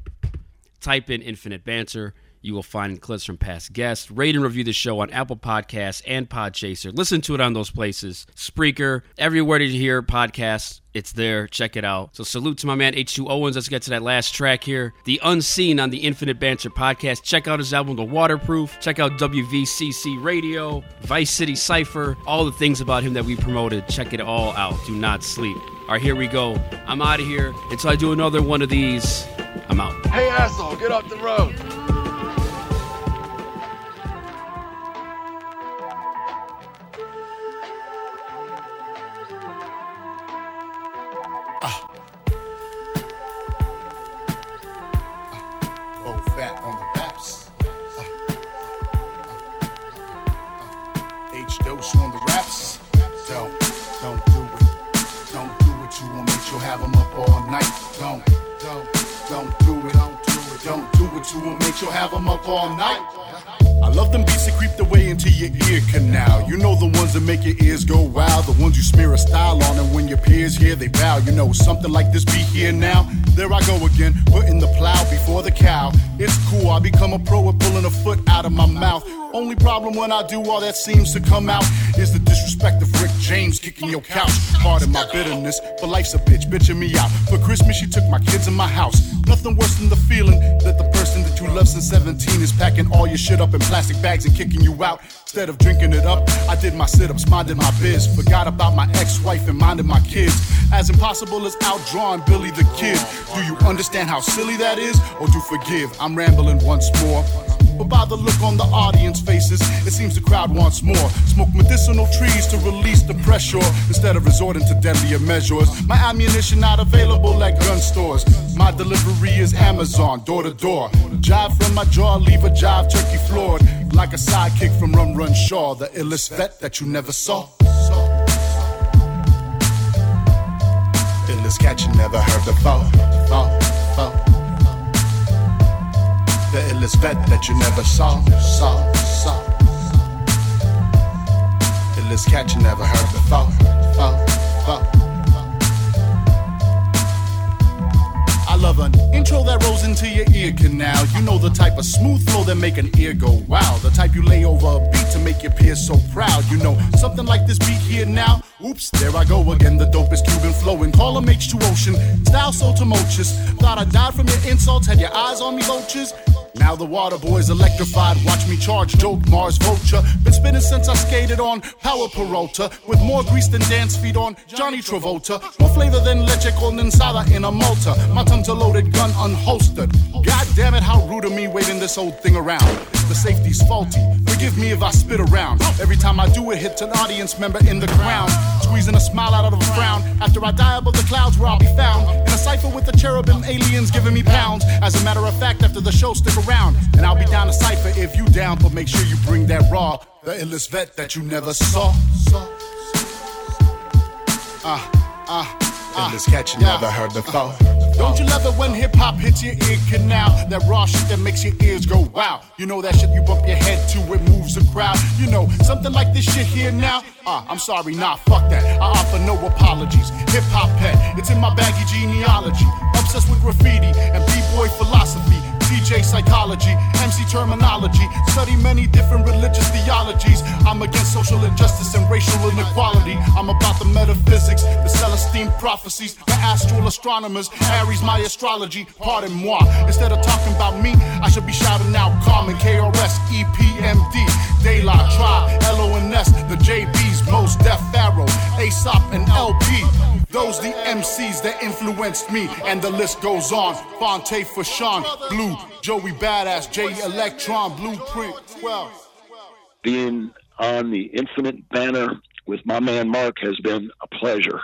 type in Infinite Banter. You will find clips from past guests. Rate and review the show on Apple Podcasts and Podchaser. Listen to it on those places. Spreaker, everywhere that you hear podcasts, it's there. Check it out. So salute to my man H2 Owens. Let's get to that last track here. The Unseen on the Infinite Banter podcast. Check out his album, The Waterproof. Check out WVCC Radio, Vice City Cypher, all the things about him that we promoted. Check it all out. Do not sleep. All right, here we go. I'm out of here. Until I do another one of these, I'm out. Hey, asshole, get off the road. Oh, fat on the raps. H dose on the raps. Don't, don't do it. Don't do it. You want me to have them up all night. Don't, don't, don't do it. Don't do it. Don't do it. You want me to have them up all night. I love them beats that creep their way into your ear canal. You know the ones that make your ears go wild, the ones you smear a style on, and when your peers hear, they bow. You know something like this beat here now. There I go again, putting the plow before the cow. It's cool, I become a pro at pulling a foot out of my mouth. Only problem when I do all that seems to come out is the disrespect of Rick James kicking your couch. Pardon my bitterness, but life's a bitch, bitching me out. For Christmas, she took my kids in my house. Nothing worse than the feeling that the person that you love since 17 is packing all your shit up in plastic bags and kicking you out. Instead of drinking it up, I did my sit ups, minded my biz. Forgot about my ex wife and minded my kids. As impossible as outdrawing Billy the Kid. Do you understand how silly that is? Or do forgive? I'm rambling once more. But by the look on the audience faces, it seems the crowd wants more. Smoke medicinal trees to release the pressure instead of resorting to deadlier measures. My ammunition not available at gun stores. My delivery is Amazon, door to door. Jive from my jaw, leave a jive turkey floored. Like a sidekick from Run Run Shaw, the illest vet that you never saw. Illest cat you never heard before. The illest vet that you never saw, saw, saw. Illest cat you never heard before. Fall, fall. I love an intro that rolls into your ear canal. You know the type of smooth flow that make an ear go wow. The type you lay over a beat to make your peers so proud. You know something like this beat here now. Oops, there I go again. The dopest Cuban flowing. Call him H2 Ocean. Style so tumultuous. Thought I died from your insults. Had your eyes on me, vultures. Now the water boy's electrified. Watch me charge, joke, Mars Vulture. Been spinning since I skated on Powell Peralta. With more grease than dance feet on Johnny Travolta. More flavor than leche con condensada in a Malta. My tongue's a loaded gun unholstered. God damn it, how rude of me waving this old thing around. The safety's faulty. Forgive me if I spit around. Every time I do it, hits an audience member in the ground. Squeezing a smile out of a frown. After I die above the clouds where I'll be found. In a cipher with the cherubim aliens giving me pounds. As a matter of fact, after the show, stick around. And I'll be down to cipher if you down, but make sure you bring that raw. The illest vet that you never saw. Ah, ah, uh. Illest cat you never heard before. Don't you love it when hip hop hits your ear canal? That raw shit that makes your ears go wow. You know that shit you bump your head to, it moves the crowd. You know, something like this shit here now. Ah, I'm sorry, nah, fuck that. I offer no apologies. Hip hop pet, it's in my baggy genealogy. Obsessed with graffiti and b-boy philosophy. DJ psychology, MC terminology, study many different religious theologies. I'm against social injustice and racial inequality. I'm about the metaphysics, the Celestine prophecies, the astral astronomers, Aries, my astrology. Pardon moi. Instead of talking about me, I should be shouting out Carmen, KRS, EPMD, La Tribe, LONS, the JBs, Mos Def Pharoahe, Aesop, and El-P. Those the MCs that influenced me, and the list goes on. Phonte for Sean, Blu, Joey Badass, J Electron, Blueprint, 12. Being on the Infinite Banter with my man Mark has been a pleasure.